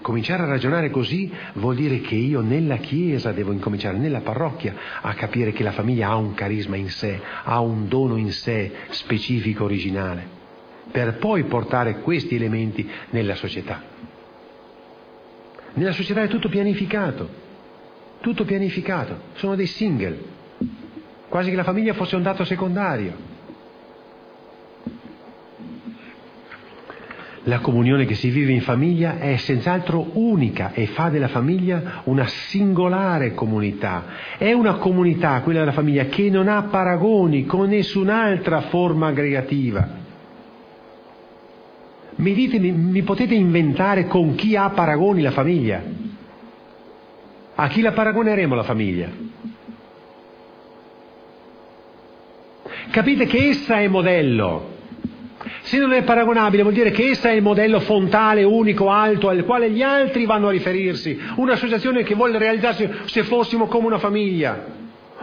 Cominciare a ragionare così vuol dire che io nella Chiesa devo incominciare, nella parrocchia, a capire che la famiglia ha un carisma in sé, ha un dono in sé specifico, originale, per poi portare questi elementi nella società. Nella società è tutto pianificato, tutto pianificato, sono dei single, quasi che la famiglia fosse un dato secondario. La comunione che si vive in famiglia è senz'altro unica e fa della famiglia una singolare comunità. È una comunità, quella della famiglia, che non ha paragoni con nessun'altra forma aggregativa. Mi dite, mi, mi potete inventare con chi ha paragoni la famiglia? A chi la paragoneremo la famiglia? Capite che essa è modello. Se non è paragonabile vuol dire che essa è il modello fontale, unico, alto, al quale gli altri vanno a riferirsi. Un'associazione che vuole realizzarsi se fossimo come una famiglia.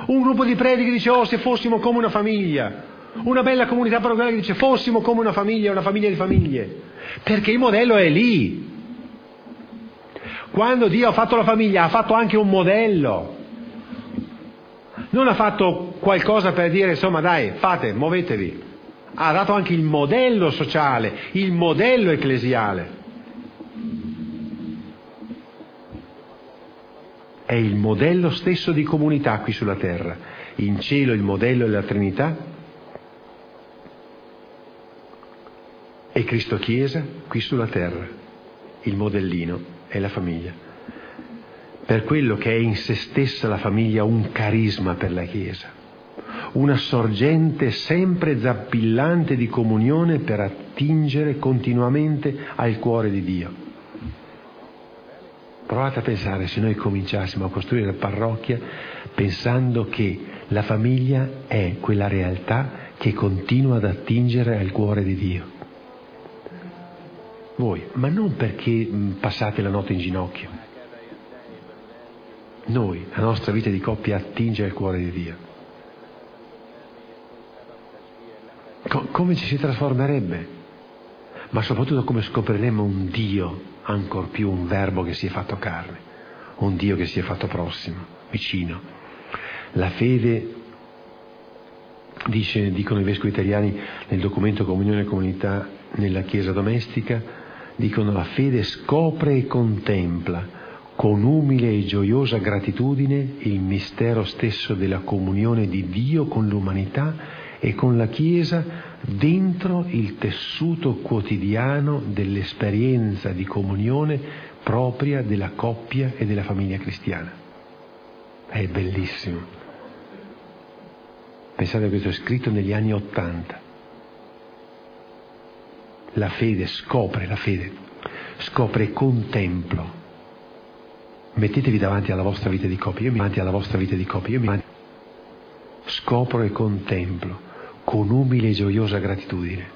Un gruppo di predichi dice oh se fossimo come una famiglia. Una bella comunità parrocchiale che dice fossimo come una famiglia, una famiglia di famiglie. Perché il modello è lì. Quando Dio ha fatto la famiglia ha fatto anche un modello. Non ha fatto qualcosa per dire, insomma, dai, fate, muovetevi. Ha dato anche il modello sociale, il modello ecclesiale. È il modello stesso di comunità qui sulla terra. In cielo il modello della Trinità e Cristo Chiesa qui sulla terra. Il modellino è la famiglia per quello che è in se stessa la famiglia un carisma per la Chiesa, una sorgente sempre zappillante di comunione per attingere continuamente al cuore di Dio. Provate a pensare se noi cominciassimo a costruire la parrocchia pensando che la famiglia è quella realtà che continua ad attingere al cuore di Dio. Voi, ma non perché passate la notte in ginocchio, noi, la nostra vita di coppia attinge al cuore di Dio. Co- come ci si trasformerebbe? Ma soprattutto come scopriremmo un Dio, ancor più un verbo che si è fatto carne, un Dio che si è fatto prossimo, vicino. La fede, dice, dicono i vescovi italiani nel documento Comunione e Comunità nella Chiesa domestica, dicono la fede scopre e contempla con umile e gioiosa gratitudine il mistero stesso della comunione di Dio con l'umanità e con la Chiesa dentro il tessuto quotidiano dell'esperienza di comunione propria della coppia e della famiglia cristiana. È bellissimo. Pensate a questo è scritto negli anni Ottanta. La fede scopre, la fede scopre contemplo Mettetevi davanti alla vostra vita di coppia, io mi davanti alla vostra vita di coppia, io mi scopro e contemplo con umile e gioiosa gratitudine.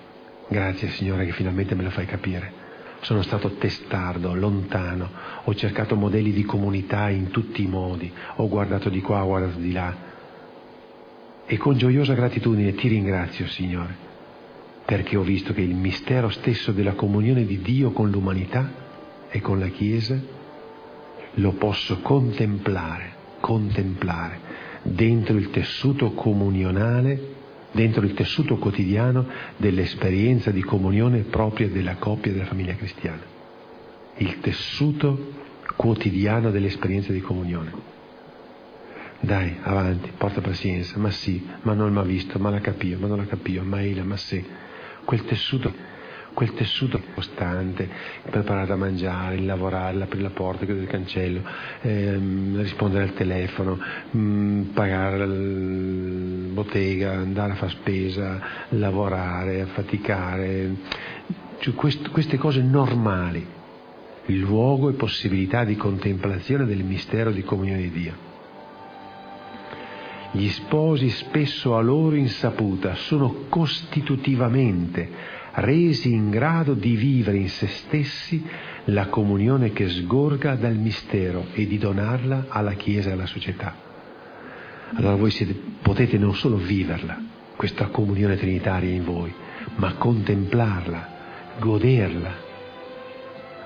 Grazie Signore che finalmente me lo fai capire. Sono stato testardo, lontano, ho cercato modelli di comunità in tutti i modi, ho guardato di qua, ho guardato di là. E con gioiosa gratitudine ti ringrazio, Signore, perché ho visto che il mistero stesso della comunione di Dio con l'umanità e con la Chiesa lo posso contemplare, contemplare dentro il tessuto comunionale, dentro il tessuto quotidiano dell'esperienza di comunione propria della coppia della famiglia cristiana. Il tessuto quotidiano dell'esperienza di comunione. Dai, avanti, porta pazienza, ma sì, ma non mi ha visto, ma la capio, ma non la capio, ma Ila, ma sì. Quel tessuto quel tessuto costante, preparare a mangiare, lavorare, aprire la porta, chiudere il cancello, ehm, rispondere al telefono, mh, mm, pagare la bottega, andare a fare spesa, lavorare, faticare, cioè, quest- queste cose normali, luogo e possibilità di contemplazione del mistero di comunione di Dio. Gli sposi spesso a loro insaputa sono costitutivamente resi in grado di vivere in se stessi la comunione che sgorga dal mistero e di donarla alla Chiesa e alla società. Allora voi siete, potete non solo viverla, questa comunione trinitaria in voi, ma contemplarla, goderla,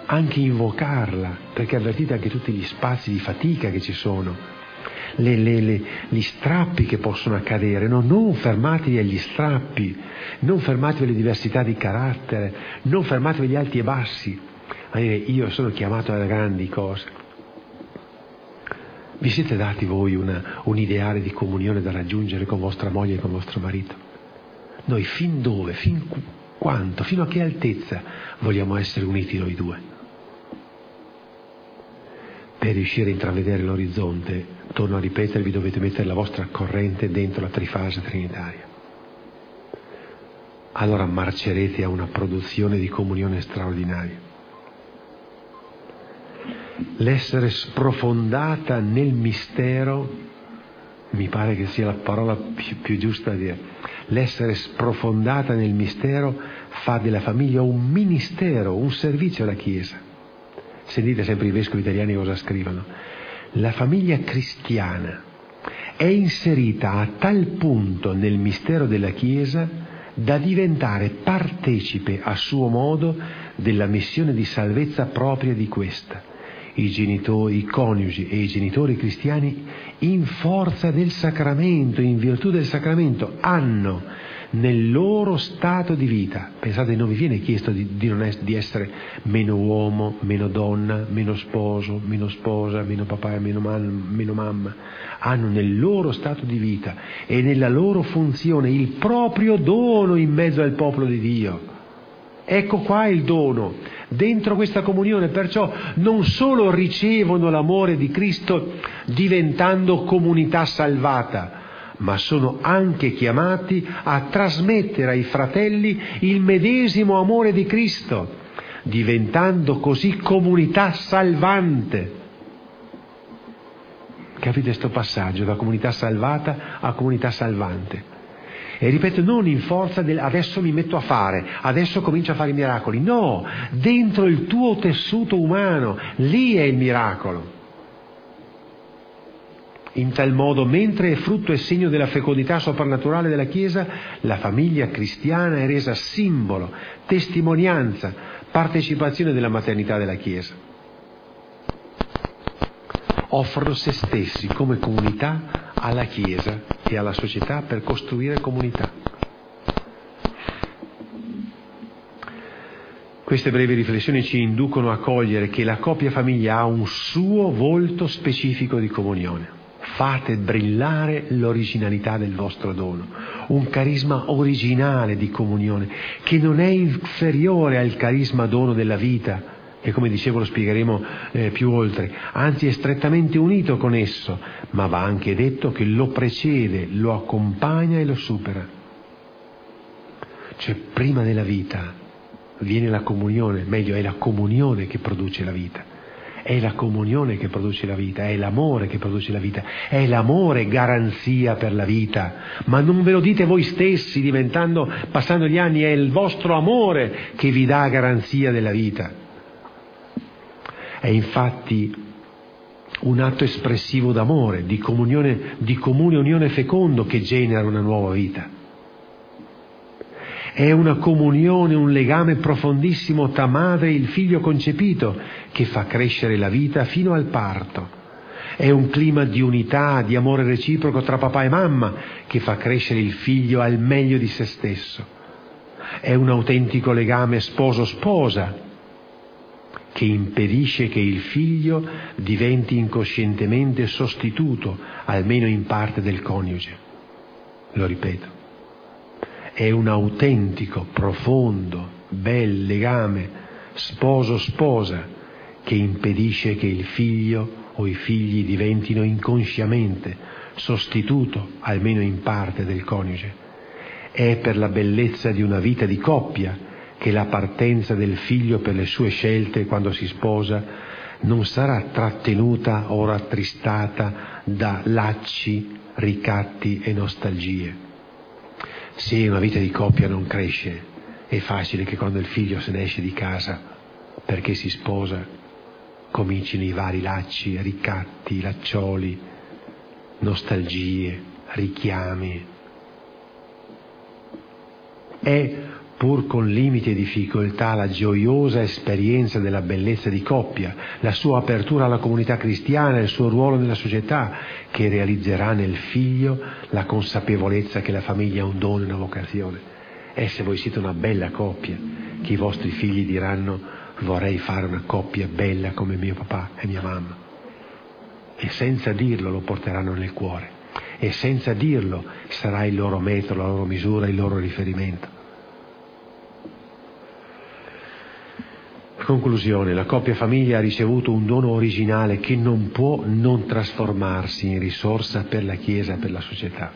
anche invocarla, perché avvertite anche tutti gli spazi di fatica che ci sono, le, le, le, gli strappi che possono accadere, no? non fermatevi agli strappi, non fermatevi alle diversità di carattere, non fermatevi agli alti e bassi, a dire io sono chiamato alle grandi cose. Vi siete dati voi una, un ideale di comunione da raggiungere con vostra moglie e con vostro marito? Noi fin dove, fin quanto, fino a che altezza vogliamo essere uniti noi due? Per riuscire a intravedere l'orizzonte, torno a ripetervi, dovete mettere la vostra corrente dentro la trifase trinitaria. Allora marcerete a una produzione di comunione straordinaria. L'essere sprofondata nel mistero, mi pare che sia la parola più, più giusta da dire, l'essere sprofondata nel mistero fa della famiglia un ministero, un servizio alla Chiesa Sentite sempre i vescovi italiani cosa scrivono. La famiglia cristiana è inserita a tal punto nel mistero della Chiesa da diventare partecipe a suo modo della missione di salvezza propria di questa, i genitori, i coniugi e i genitori cristiani in forza del sacramento, in virtù del sacramento, hanno nel loro stato di vita, pensate non vi viene chiesto di, di, es- di essere meno uomo, meno donna, meno sposo, meno sposa, meno papà, meno, man- meno mamma, hanno nel loro stato di vita e nella loro funzione il proprio dono in mezzo al popolo di Dio. Ecco qua il dono, dentro questa comunione, perciò non solo ricevono l'amore di Cristo diventando comunità salvata, ma sono anche chiamati a trasmettere ai fratelli il medesimo amore di Cristo, diventando così comunità salvante. Capite questo passaggio da comunità salvata a comunità salvante? E ripeto, non in forza del adesso mi metto a fare, adesso comincio a fare i miracoli. No, dentro il tuo tessuto umano, lì è il miracolo. In tal modo, mentre è frutto e segno della fecondità soprannaturale della Chiesa, la famiglia cristiana è resa simbolo, testimonianza, partecipazione della maternità della Chiesa. Offrono se stessi come comunità alla Chiesa e alla società per costruire comunità. Queste brevi riflessioni ci inducono a cogliere che la coppia famiglia ha un suo volto specifico di comunione fate brillare l'originalità del vostro dono, un carisma originale di comunione che non è inferiore al carisma dono della vita, che come dicevo lo spiegheremo eh, più oltre, anzi è strettamente unito con esso, ma va anche detto che lo precede, lo accompagna e lo supera. Cioè prima della vita viene la comunione, meglio è la comunione che produce la vita. È la comunione che produce la vita, è l'amore che produce la vita, è l'amore garanzia per la vita. Ma non ve lo dite voi stessi, diventando, passando gli anni, è il vostro amore che vi dà garanzia della vita. È infatti un atto espressivo d'amore, di di unione fecondo che genera una nuova vita. È una comunione, un legame profondissimo tra madre e il figlio concepito che fa crescere la vita fino al parto. È un clima di unità, di amore reciproco tra papà e mamma che fa crescere il figlio al meglio di se stesso. È un autentico legame sposo-sposa che impedisce che il figlio diventi incoscientemente sostituto, almeno in parte, del coniuge. Lo ripeto è un autentico, profondo, bel legame sposo-sposa che impedisce che il figlio o i figli diventino inconsciamente sostituto, almeno in parte, del coniuge. È per la bellezza di una vita di coppia che la partenza del figlio per le sue scelte quando si sposa non sarà trattenuta o rattristata da lacci, ricatti e nostalgie se una vita di coppia non cresce, è facile che quando il figlio se ne esce di casa perché si sposa, comincino i vari lacci, ricatti, laccioli, nostalgie, richiami. È pur con limiti e difficoltà, la gioiosa esperienza della bellezza di coppia, la sua apertura alla comunità cristiana, il suo ruolo nella società, che realizzerà nel figlio la consapevolezza che la famiglia è un dono e una vocazione. E se voi siete una bella coppia, che i vostri figli diranno vorrei fare una coppia bella come mio papà e mia mamma. E senza dirlo lo porteranno nel cuore. E senza dirlo sarà il loro metodo, la loro misura, il loro riferimento. Conclusione, la coppia famiglia ha ricevuto un dono originale che non può non trasformarsi in risorsa per la Chiesa e per la società.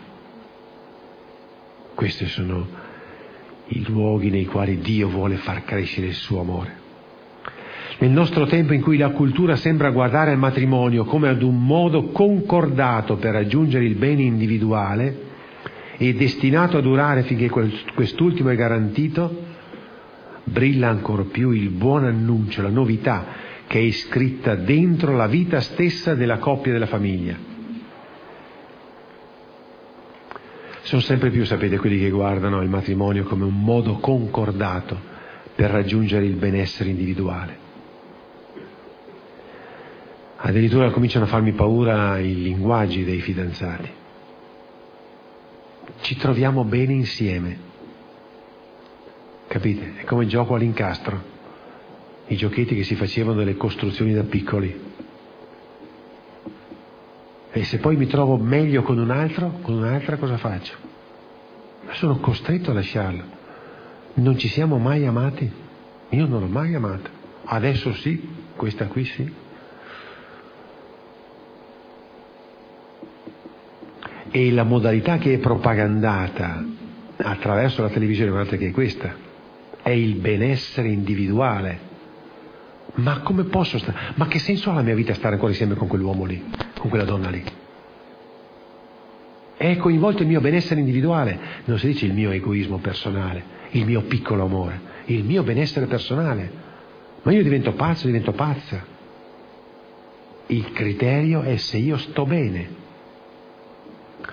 Questi sono i luoghi nei quali Dio vuole far crescere il suo amore. Nel nostro tempo in cui la cultura sembra guardare al matrimonio come ad un modo concordato per raggiungere il bene individuale e destinato a durare finché quest'ultimo è garantito, brilla ancora più il buon annuncio, la novità che è iscritta dentro la vita stessa della coppia e della famiglia. Sono sempre più, sapete, quelli che guardano il matrimonio come un modo concordato per raggiungere il benessere individuale. Addirittura cominciano a farmi paura i linguaggi dei fidanzati. Ci troviamo bene insieme. Capite? È come il gioco all'incastro, i giochetti che si facevano delle costruzioni da piccoli. E se poi mi trovo meglio con un altro, con un'altra cosa faccio? Sono costretto a lasciarlo. Non ci siamo mai amati. Io non l'ho mai amata. Adesso sì, questa qui sì. E la modalità che è propagandata attraverso la televisione, guardate che è questa, è il benessere individuale. Ma come posso stare? Ma che senso ha la mia vita stare ancora insieme con quell'uomo lì, con quella donna lì? È coinvolto il mio benessere individuale, non si dice il mio egoismo personale, il mio piccolo amore, il mio benessere personale. Ma io divento pazzo, divento pazza. Il criterio è se io sto bene.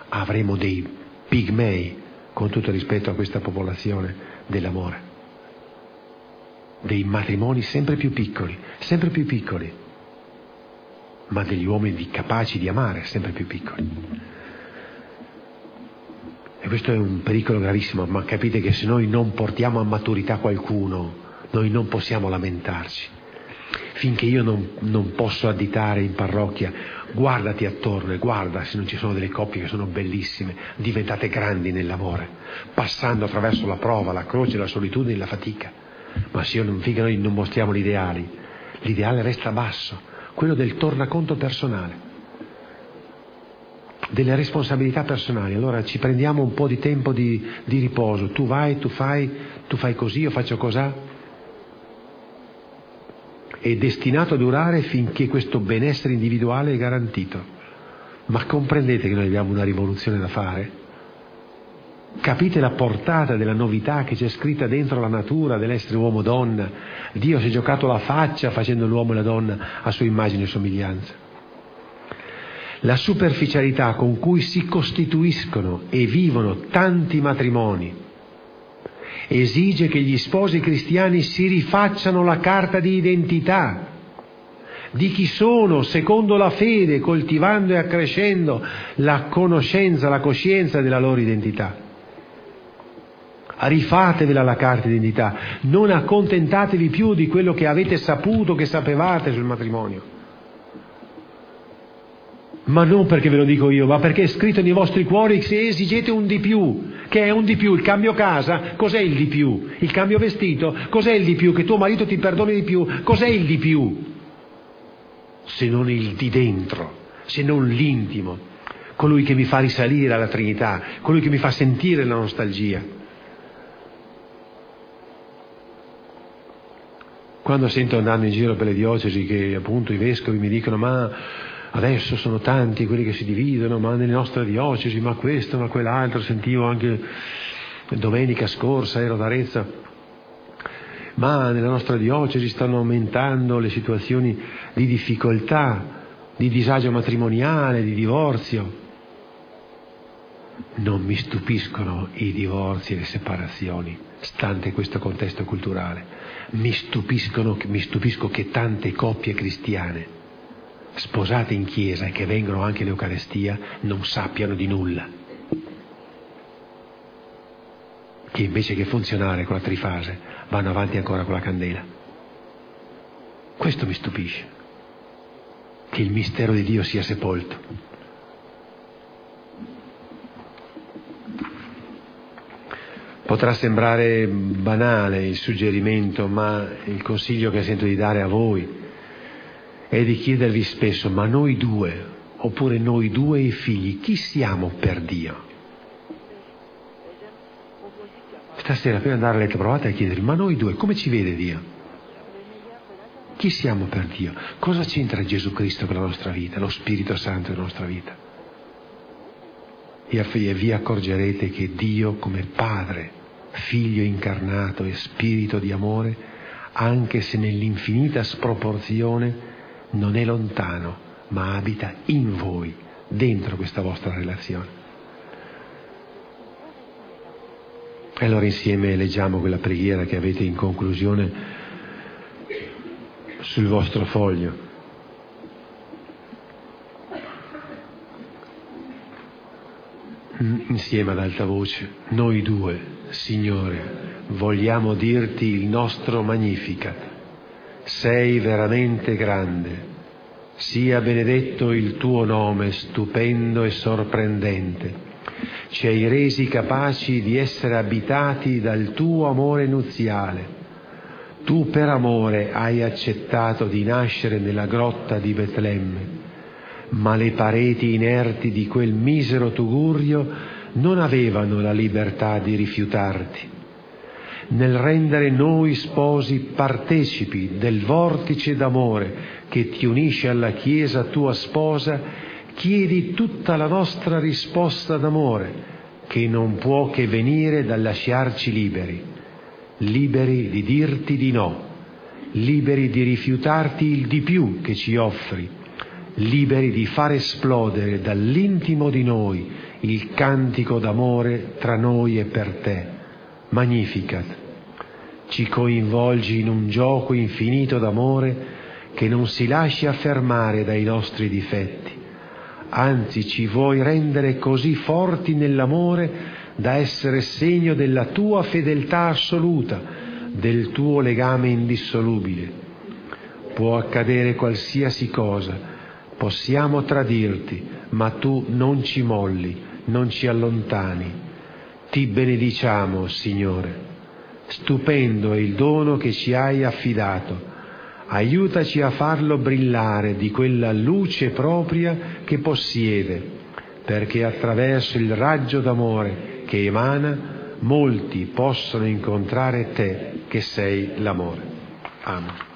Avremo dei pigmei, con tutto rispetto a questa popolazione dell'amore dei matrimoni sempre più piccoli, sempre più piccoli, ma degli uomini capaci di amare sempre più piccoli. E questo è un pericolo gravissimo, ma capite che se noi non portiamo a maturità qualcuno, noi non possiamo lamentarci. Finché io non, non posso additare in parrocchia, guardati attorno e guarda se non ci sono delle coppie che sono bellissime, diventate grandi nell'amore, passando attraverso la prova, la croce, la solitudine e la fatica. Ma non, finché noi non mostriamo gli ideali, l'ideale resta basso, quello del tornaconto personale, delle responsabilità personali. Allora ci prendiamo un po' di tempo di, di riposo, tu vai, tu fai, tu fai così, io faccio cos'ha è destinato a durare finché questo benessere individuale è garantito. Ma comprendete che noi abbiamo una rivoluzione da fare? Capite la portata della novità che c'è scritta dentro la natura dell'essere uomo-donna? Dio si è giocato la faccia facendo l'uomo e la donna a sua immagine e somiglianza. La superficialità con cui si costituiscono e vivono tanti matrimoni esige che gli sposi cristiani si rifacciano la carta di identità di chi sono secondo la fede, coltivando e accrescendo la conoscenza, la coscienza della loro identità. Rifatevela la carta di identità, non accontentatevi più di quello che avete saputo, che sapevate sul matrimonio ma non perché ve lo dico io, ma perché è scritto nei vostri cuori se esigete un di più, che è un di più, il cambio casa, cos'è il di più? Il cambio vestito, cos'è il di più? Che tuo marito ti perdoni di più, cos'è il di più? Se non il di dentro, se non l'intimo, colui che mi fa risalire alla Trinità, colui che mi fa sentire la nostalgia. Quando sento andando in giro per le diocesi che appunto i vescovi mi dicono ma Adesso sono tanti quelli che si dividono, ma nelle nostre diocesi, ma questo, ma quell'altro, sentivo anche domenica scorsa, ero ad Arezza, ma nella nostra diocesi stanno aumentando le situazioni di difficoltà, di disagio matrimoniale, di divorzio. Non mi stupiscono i divorzi e le separazioni, stante questo contesto culturale. Mi, mi stupisco che tante coppie cristiane sposate in chiesa e che vengono anche in Eucaristia non sappiano di nulla. Che invece che funzionare con la trifase vanno avanti ancora con la candela. Questo mi stupisce, che il mistero di Dio sia sepolto. Potrà sembrare banale il suggerimento, ma il consiglio che sento di dare a voi è di chiedervi spesso, ma noi due, oppure noi due e i figli, chi siamo per Dio? Stasera prima di andare a letto provate a chiedervi, ma noi due, come ci vede Dio? Chi siamo per Dio? Cosa c'entra Gesù Cristo con la nostra vita, lo Spirito Santo nella nostra vita? E vi accorgerete che Dio come Padre, Figlio incarnato e Spirito di amore, anche se nell'infinita sproporzione, non è lontano, ma abita in voi, dentro questa vostra relazione. E allora insieme leggiamo quella preghiera che avete in conclusione sul vostro foglio. Insieme ad alta voce, noi due, Signore, vogliamo dirti il nostro Magnificat. Sei veramente grande. Sia benedetto il tuo nome, stupendo e sorprendente. Ci hai resi capaci di essere abitati dal tuo amore nuziale. Tu per amore hai accettato di nascere nella grotta di Betlemme ma le pareti inerti di quel misero tugurio non avevano la libertà di rifiutarti. Nel rendere noi sposi partecipi del vortice d'amore che ti unisce alla Chiesa tua sposa, chiedi tutta la nostra risposta d'amore, che non può che venire dal lasciarci liberi, liberi di dirti di no, liberi di rifiutarti il di più che ci offri, liberi di far esplodere dall'intimo di noi il cantico d'amore tra noi e per te. Magnificat. Ci coinvolgi in un gioco infinito d'amore che non si lascia fermare dai nostri difetti. Anzi, ci vuoi rendere così forti nell'amore da essere segno della tua fedeltà assoluta, del tuo legame indissolubile. Può accadere qualsiasi cosa, Possiamo tradirti, ma tu non ci molli, non ci allontani. Ti benediciamo, Signore. Stupendo è il dono che ci hai affidato. Aiutaci a farlo brillare di quella luce propria che possiede, perché attraverso il raggio d'amore che emana molti possono incontrare te che sei l'amore. Amen.